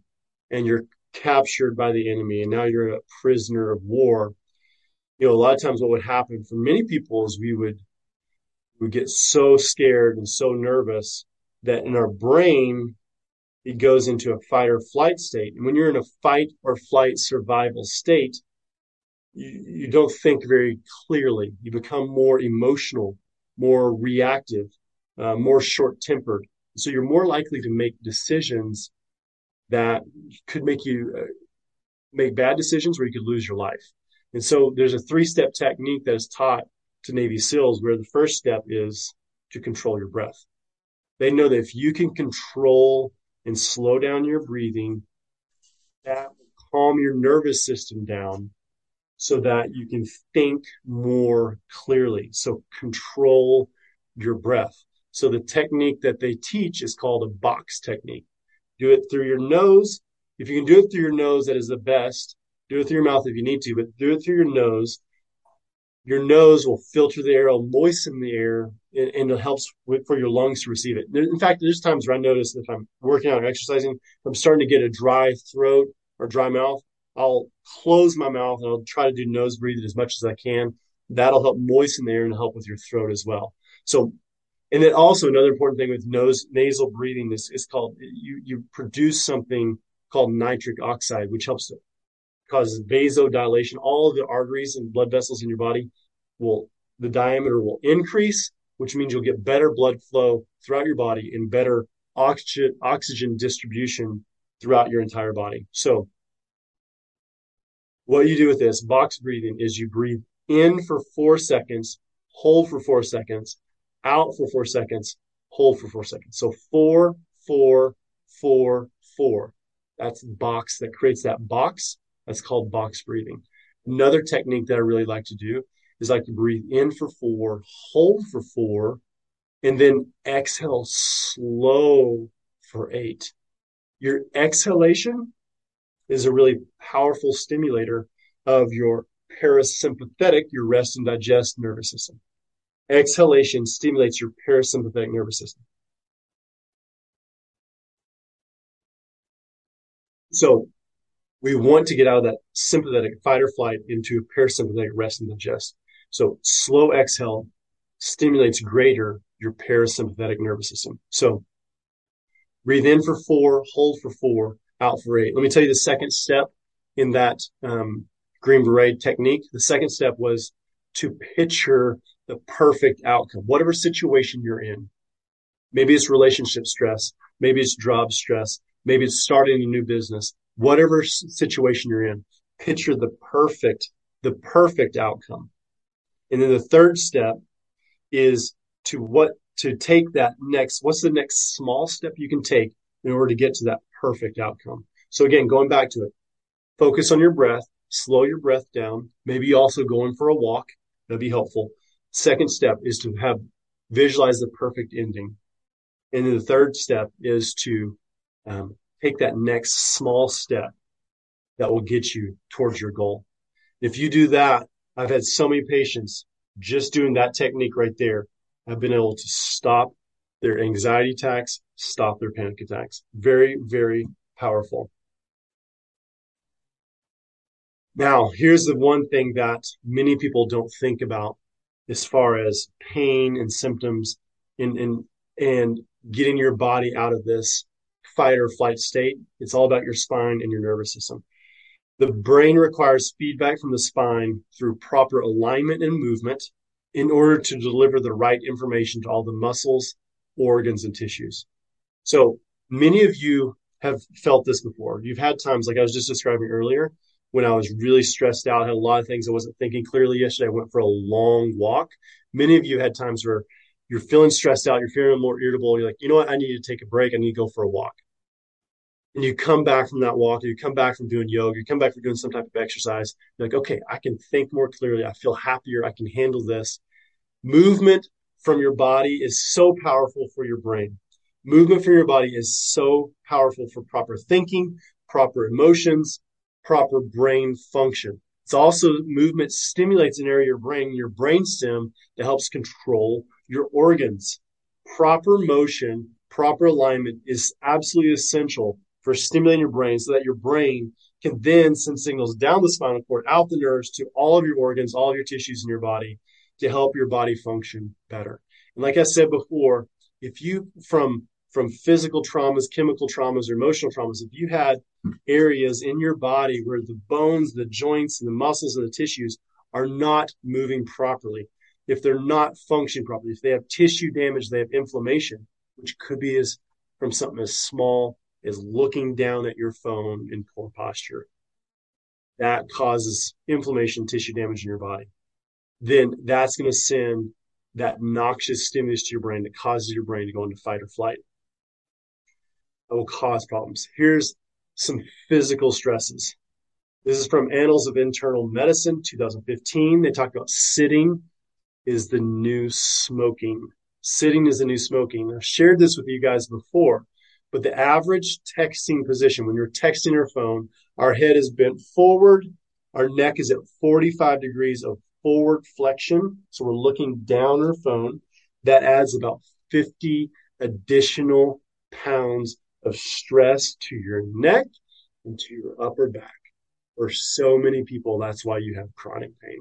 and you're captured by the enemy and now you're a prisoner of war. You know, a lot of times what would happen for many people is we would we get so scared and so nervous that in our brain it goes into a fight or flight state. And when you're in a fight or flight survival state, you, you don't think very clearly. You become more emotional, more reactive, uh, more short tempered. So you're more likely to make decisions that could make you uh, make bad decisions where you could lose your life. And so there's a three step technique that is taught to Navy SEALs where the first step is to control your breath. They know that if you can control and slow down your breathing, that will calm your nervous system down so that you can think more clearly. So control your breath. So the technique that they teach is called a box technique. Do it through your nose. If you can do it through your nose, that is the best. Do it through your mouth if you need to, but do it through your nose. Your nose will filter the air, it'll moisten the air, and, and it helps with, for your lungs to receive it. In fact, there's times where I notice if I'm working out or exercising, I'm starting to get a dry throat or dry mouth, I'll close my mouth and I'll try to do nose breathing as much as I can. That'll help moisten the air and help with your throat as well. So, and then also another important thing with nose nasal breathing is, is called you you produce something called nitric oxide, which helps to cause vasodilation. All of the arteries and blood vessels in your body will the diameter will increase, which means you'll get better blood flow throughout your body and better oxygen oxygen distribution throughout your entire body. So what you do with this box breathing is you breathe in for four seconds, hold for four seconds, out for four seconds, hold for four seconds. So four, four, four, four. That's box that creates that box. That's called box breathing. Another technique that I really like to do is like to breathe in for four, hold for four, and then exhale slow for eight. Your exhalation is a really powerful stimulator of your parasympathetic, your rest and digest nervous system. Exhalation stimulates your parasympathetic nervous system. So we want to get out of that sympathetic fight or flight into parasympathetic rest and digest. So slow exhale stimulates greater your parasympathetic nervous system. So breathe in for four, hold for four, out for eight. Let me tell you the second step in that um, Green Beret technique. The second step was to picture the perfect outcome, whatever situation you're in. Maybe it's relationship stress. Maybe it's job stress. Maybe it's starting a new business. Whatever situation you're in, picture the perfect, the perfect outcome. And then the third step is to what, to take that next, what's the next small step you can take in order to get to that perfect outcome. So again, going back to it, focus on your breath, slow your breath down, maybe also going for a walk. That'd be helpful. Second step is to have visualize the perfect ending. And then the third step is to um, take that next small step that will get you towards your goal. If you do that, I've had so many patients just doing that technique right there I've been able to stop their anxiety attacks, stop their panic attacks. Very, very powerful. Now, here's the one thing that many people don't think about as far as pain and symptoms and, and, and getting your body out of this fight or flight state. It's all about your spine and your nervous system. The brain requires feedback from the spine through proper alignment and movement in order to deliver the right information to all the muscles, organs, and tissues. So many of you have felt this before. You've had times like I was just describing earlier when I was really stressed out, had a lot of things I wasn't thinking clearly yesterday. I went for a long walk. Many of you had times where you're feeling stressed out, you're feeling more irritable. You're like, you know what? I need to take a break. I need to go for a walk. And you come back from that walk, you come back from doing yoga, you come back from doing some type of exercise. You're like, okay, I can think more clearly. I feel happier. I can handle this. Movement from your body is so powerful for your brain. Movement from your body is so powerful for proper thinking, proper emotions, proper brain function. It's also movement stimulates an area of your brain, your brain stem, that helps control your organs. Proper motion, proper alignment is absolutely essential for stimulating your brain so that your brain can then send signals down the spinal cord, out the nerves to all of your organs, all of your tissues in your body to help your body function better. And like I said before, if you from from physical traumas, chemical traumas, or emotional traumas, if you had areas in your body where the bones, the joints, and the muscles and the tissues are not moving properly, if they're not functioning properly, if they have tissue damage, they have inflammation, which could be as from something as small as looking down at your phone in poor posture. That causes inflammation, tissue damage in your body. Then that's going to send that noxious stimulus to your brain that causes your brain to go into fight or flight. That will cause problems. Here's some physical stresses. This is from Annals of Internal Medicine, 2015. They talk about sitting is the new smoking. Sitting is the new smoking. I've shared this with you guys before, but the average texting position, when you're texting your phone, our head is bent forward, our neck is at 45 degrees of forward flexion. So we're looking down our phone. That adds about 50 additional pounds of stress to your neck and to your upper back. For so many people, that's why you have chronic pain.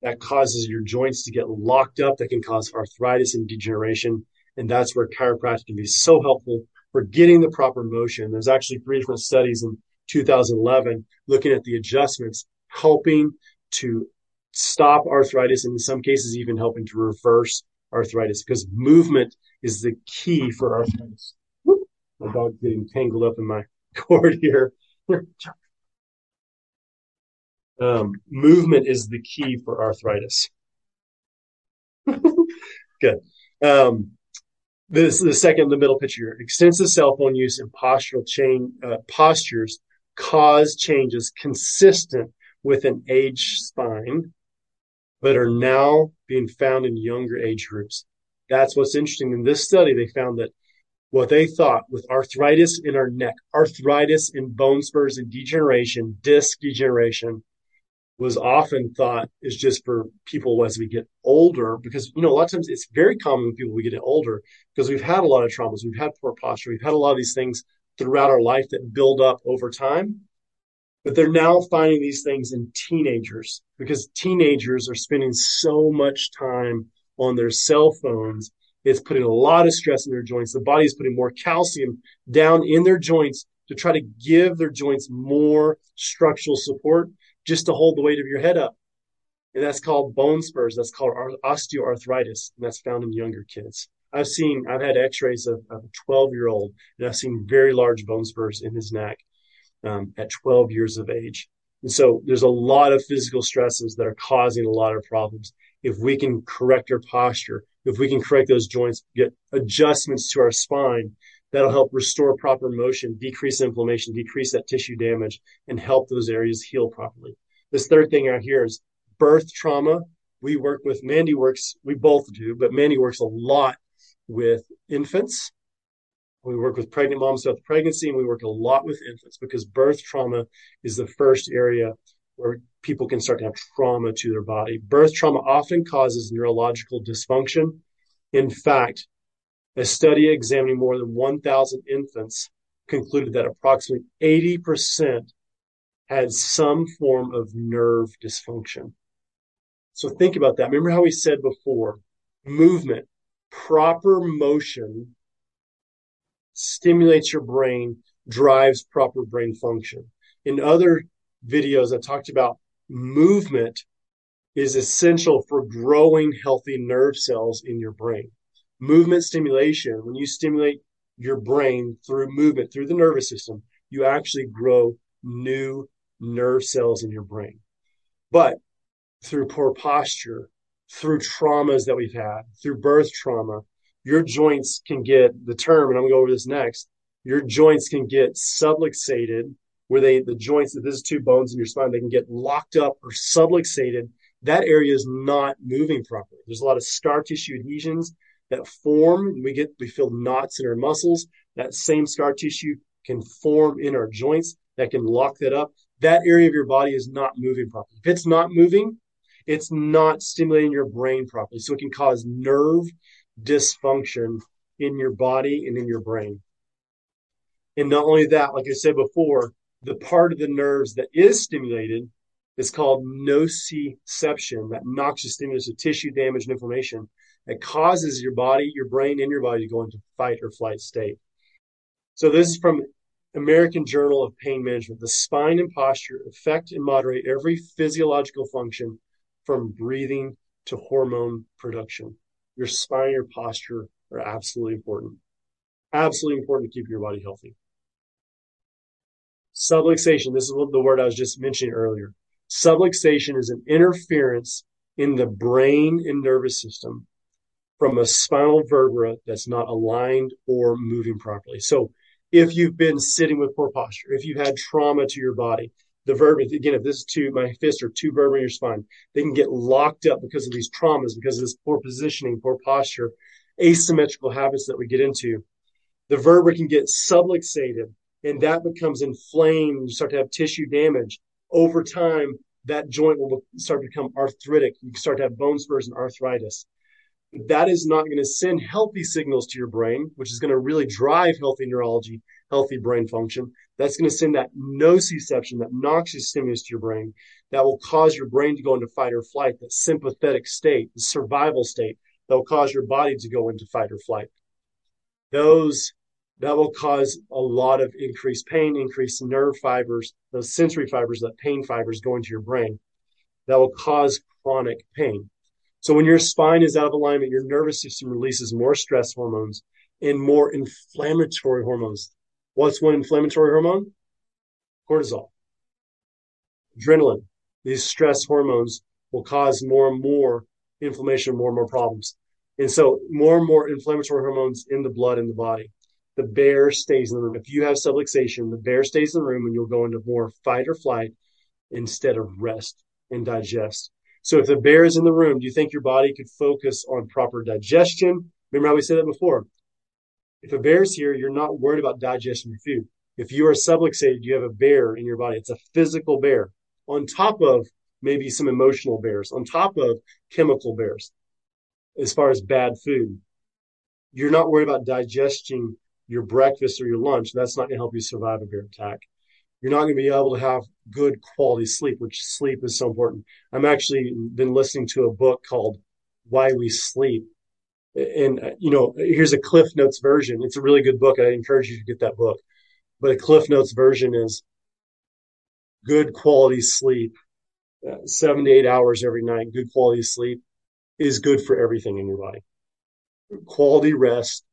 That causes your joints to get locked up. That can cause arthritis and degeneration. And that's where chiropractic can be so helpful for getting the proper motion. There's actually three different studies in 2011 looking at the adjustments, helping to stop arthritis, and in some cases, even helping to reverse arthritis because movement is the key for arthritis. My dog's getting tangled up in my cord here. um, movement is the key for arthritis. Good. Um, this the second, the middle picture. Extensive cell phone use and postural chain uh, postures cause changes consistent with an aged spine, but are now being found in younger age groups. That's what's interesting. In this study, they found that what they thought with arthritis in our neck, arthritis in bone spurs and degeneration, disc degeneration, was often thought is just for people as we get older because you know a lot of times it's very common with people we get older because we've had a lot of traumas we've had poor posture we've had a lot of these things throughout our life that build up over time but they're now finding these things in teenagers because teenagers are spending so much time on their cell phones it's putting a lot of stress in their joints the body is putting more calcium down in their joints to try to give their joints more structural support just to hold the weight of your head up. And that's called bone spurs. That's called osteoarthritis. And that's found in younger kids. I've seen, I've had x-rays of, of a 12 year old and I've seen very large bone spurs in his neck um, at 12 years of age. And so there's a lot of physical stresses that are causing a lot of problems. If we can correct our posture, if we can correct those joints, get adjustments to our spine, that'll help restore proper motion, decrease inflammation, decrease that tissue damage, and help those areas heal properly. This third thing out here is birth trauma. We work with Mandy works, we both do, but Mandy works a lot with infants. We work with pregnant moms throughout the pregnancy, and we work a lot with infants because birth trauma is the first area where people can start to have trauma to their body. Birth trauma often causes neurological dysfunction. In fact, a study examining more than 1,000 infants concluded that approximately 80% had some form of nerve dysfunction. So think about that. Remember how we said before movement, proper motion stimulates your brain, drives proper brain function. In other videos, I talked about movement is essential for growing healthy nerve cells in your brain movement stimulation, when you stimulate your brain through movement, through the nervous system, you actually grow new nerve cells in your brain. But through poor posture, through traumas that we've had, through birth trauma, your joints can get the term, and I'm going to go over this next. Your joints can get subluxated, where they, the joints, this is two bones in your spine, they can get locked up or subluxated. That area is not moving properly. There's a lot of scar tissue adhesions that form. We get we feel knots in our muscles. That same scar tissue can form in our joints that can lock that up. that area of your body is not moving properly. If it's not moving, it's not stimulating your brain properly. So it can cause nerve dysfunction in your body and in your brain. And not only that, like I said before, the part of the nerves that is stimulated is called nociception, that noxious stimulus of tissue damage and inflammation that causes your body, your brain, and your body to go into fight or flight state. So this is from American Journal of Pain Management. The spine and posture affect and moderate every physiological function from breathing to hormone production. Your spine, your posture are absolutely important. Absolutely important to keep your body healthy. Subluxation, this is the word I was just mentioning earlier. Subluxation is an interference in the brain and nervous system from a spinal vertebra that's not aligned or moving properly. So if you've been sitting with poor posture, if you've had trauma to your body, the vertebrae, again, if this is two, my fists are two vertebrae in your spine, they can get locked up because of these traumas, because of this poor positioning, poor posture, asymmetrical habits that we get into. The vertebra can get subluxated and that becomes inflamed. You start to have tissue damage. Over time, that joint will start to become arthritic. You start to have bone spurs and arthritis. That is not going to send healthy signals to your brain, which is going to really drive healthy neurology, healthy brain function. That's going to send that nociception, that noxious stimulus to your brain that will cause your brain to go into fight or flight, that sympathetic state, the survival state that will cause your body to go into fight or flight. Those that will cause a lot of increased pain, increased nerve fibers, those sensory fibers, that pain fibers going to your brain. That will cause chronic pain. So when your spine is out of alignment, your nervous system releases more stress hormones and more inflammatory hormones. What's one inflammatory hormone? Cortisol. Adrenaline. These stress hormones will cause more and more inflammation, more and more problems. And so more and more inflammatory hormones in the blood in the body the bear stays in the room. If you have subluxation, the bear stays in the room and you'll go into more fight or flight instead of rest and digest. So if the bear is in the room, do you think your body could focus on proper digestion? Remember how we said that before? If a bear's here, you're not worried about digesting your food. If you are subluxated, you have a bear in your body. It's a physical bear on top of maybe some emotional bears, on top of chemical bears as far as bad food. You're not worried about digesting your breakfast or your lunch, that's not going to help you survive a bear attack. You're not going to be able to have good quality sleep, which sleep is so important. I'm actually been listening to a book called Why We Sleep. And, you know, here's a Cliff Notes version. It's a really good book. I encourage you to get that book. But a Cliff Notes version is good quality sleep, uh, seven to eight hours every night, good quality sleep is good for everything in your body. Quality rest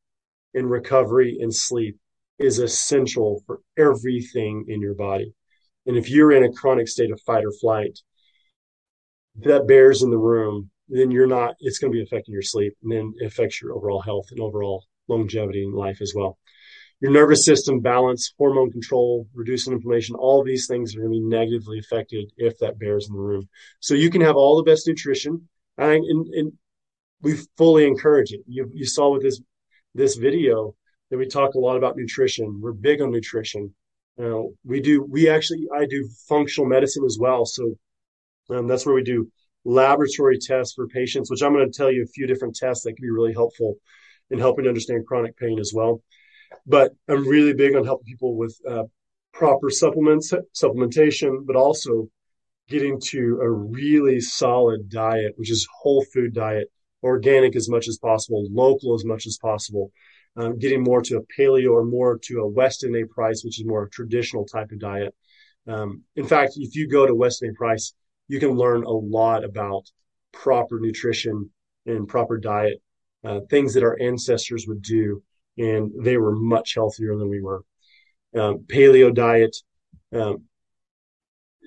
and recovery and sleep is essential for everything in your body. And if you're in a chronic state of fight or flight, that bears in the room, then you're not, it's going to be affecting your sleep and then it affects your overall health and overall longevity in life as well. Your nervous system balance, hormone control, reducing inflammation, all these things are going to be negatively affected if that bears in the room. So you can have all the best nutrition and, and, and we fully encourage it. You, you saw with this this video that we talk a lot about nutrition. We're big on nutrition. Uh, we do, we actually, I do functional medicine as well. So um, that's where we do laboratory tests for patients, which I'm going to tell you a few different tests that can be really helpful in helping to understand chronic pain as well. But I'm really big on helping people with uh, proper supplements, supplementation, but also getting to a really solid diet, which is whole food diet organic as much as possible, local as much as possible, um, getting more to a paleo or more to a Weston A. Price, which is more a traditional type of diet. Um, in fact, if you go to Weston A. Price, you can learn a lot about proper nutrition and proper diet, uh, things that our ancestors would do, and they were much healthier than we were. Um, paleo diet, um,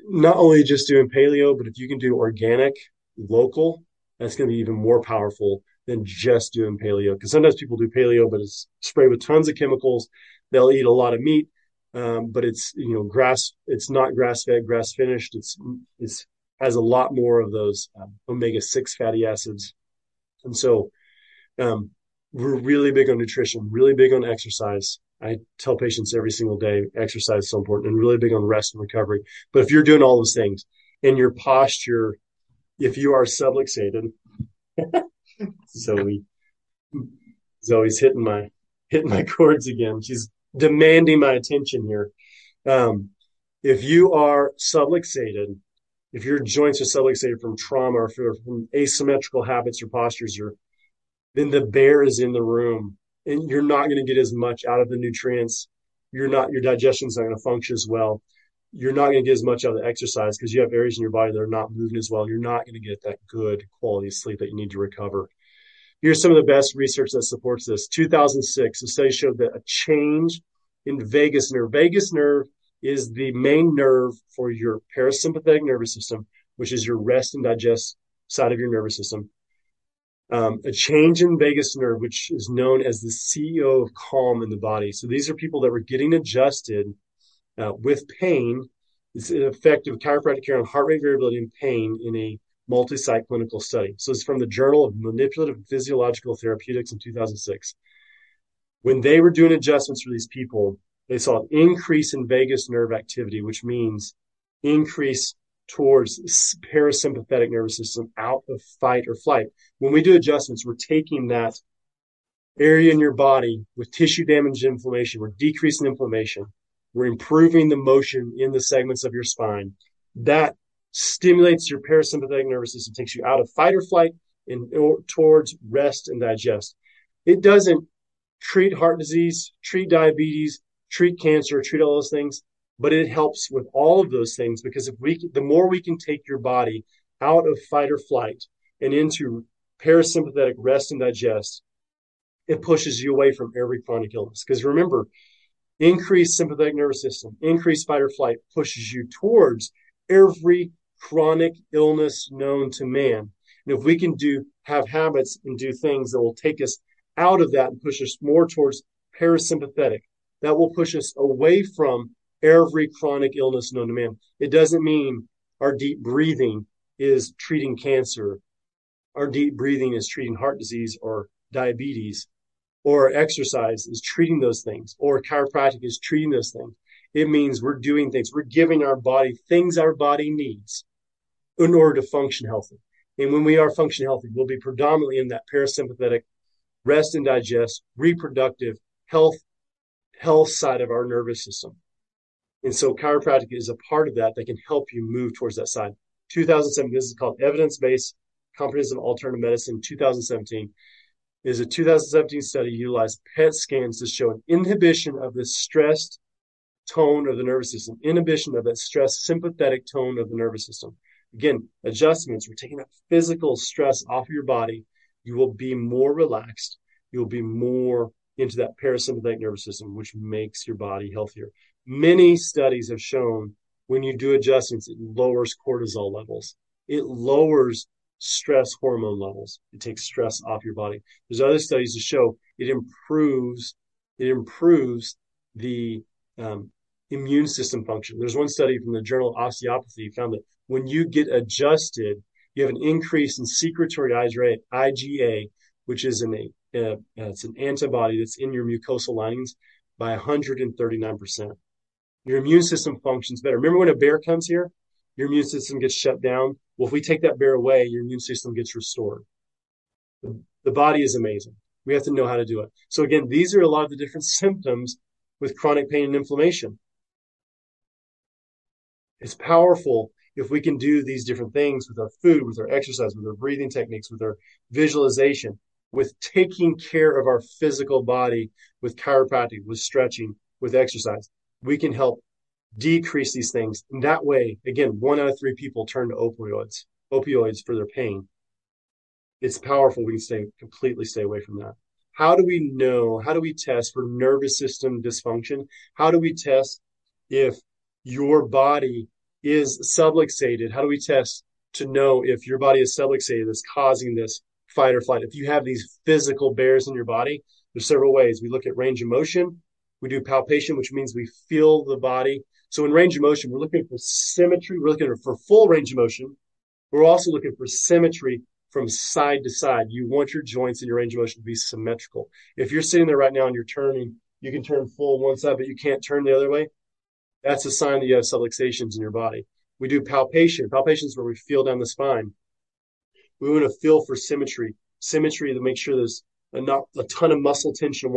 not only just doing paleo, but if you can do organic, local, that's going to be even more powerful than just doing paleo. Because sometimes people do paleo, but it's sprayed with tons of chemicals. They'll eat a lot of meat, um, but it's you know grass. It's not grass fed, grass finished. It's it's has a lot more of those um, omega six fatty acids, and so um, we're really big on nutrition, really big on exercise. I tell patients every single day exercise is so important and really big on rest and recovery. But if you're doing all those things and your posture, if you are subluxated, Zoe, Zoe's hitting my hitting my cords again. She's demanding my attention here. Um, if you are subluxated, if your joints are subluxated from trauma or from asymmetrical habits or postures, or then the bear is in the room and you're not going to get as much out of the nutrients. You're not, your digestion's not going to function as well. You're not going to get as much out of the exercise because you have areas in your body that are not moving as well. You're not going to get that good quality of sleep that you need to recover. Here's some of the best research that supports this. 2006, a study showed that a change in vagus nerve, vagus nerve is the main nerve for your parasympathetic nervous system, which is your rest and digest side of your nervous system um, a change in vagus nerve, which is known as the CEO of calm in the body. So these are people that were getting adjusted uh, with pain. It's an effect of chiropractic care on heart rate variability and pain in a multi-site clinical study. So it's from the Journal of Manipulative Physiological Therapeutics in 2006. When they were doing adjustments for these people, they saw an increase in vagus nerve activity, which means increase towards parasympathetic nervous system out of fight or flight. When we do adjustments, we're taking that area in your body with tissue damage inflammation. We're decreasing inflammation. We're improving the motion in the segments of your spine. That stimulates your parasympathetic nervous system, takes you out of fight or flight and towards rest and digest. It doesn't treat heart disease, treat diabetes, treat cancer, treat all those things but it helps with all of those things because if we the more we can take your body out of fight or flight and into parasympathetic rest and digest it pushes you away from every chronic illness. Because remember increased sympathetic nervous system increased fight or flight pushes you towards every chronic illness known to man. And if we can do have habits and do things that will take us out of that and push us more towards parasympathetic that will push us away from every chronic illness known to man. It doesn't mean our deep breathing is treating cancer. Our deep breathing is treating heart disease or diabetes, or exercise is treating those things, or chiropractic is treating those things. It means we're doing things, we're giving our body things our body needs in order to function healthy. And when we are function healthy, we'll be predominantly in that parasympathetic rest and digest, reproductive health, health side of our nervous system. And so chiropractic is a part of that that can help you move towards that side. 2007, this is called evidence-based comprehensive alternative medicine 2017 is a 2017 study utilized PET scans to show an inhibition of the stressed tone of the nervous system, inhibition of that stress sympathetic tone of the nervous system. Again, adjustments, we're taking that physical stress off of your body. You will be more relaxed. You'll be more into that parasympathetic nervous system, which makes your body healthier many studies have shown when you do adjustments, it lowers cortisol levels. It lowers stress hormone levels. It takes stress off your body. There's other studies to show it improves it improves the um, immune system function. There's one study from the Journal of Osteopathy found that when you get adjusted, you have an increase in secretory IgA, which is an uh, it's an antibody that's in your mucosal linings by 139% your immune system functions better. Remember when a bear comes here, your immune system gets shut down. Well, if we take that bear away, your immune system gets restored. The, the body is amazing. We have to know how to do it. So again, these are a lot of the different symptoms with chronic pain and inflammation. It's powerful if we can do these different things with our food, with our exercise, with our breathing techniques, with our visualization, with taking care of our physical body, with chiropractic, with stretching, with exercise we can help decrease these things. And that way, again, one out of three people turn to opioids, opioids for their pain. It's powerful. We can stay completely stay away from that. How do we know? How do we test for nervous system dysfunction? How do we test if your body is subluxated? How do we test to know if your body is subluxated that's causing this fight or flight. If you have these physical bears in your body, there's several ways. We look at range of motion. We do palpation, which means we feel the body. So in range of motion, we're looking for symmetry. We're looking for full range of motion. We're also looking for symmetry from side to side. You want your joints and your range of motion to be symmetrical. If you're sitting there right now and you're turning, you can turn full one side, but you can't turn the other way. That's a sign that you have subluxations in your body. We do palpation. Palpation is where we feel down the spine. We want to feel for symmetry, symmetry to make sure there's not a ton of muscle tension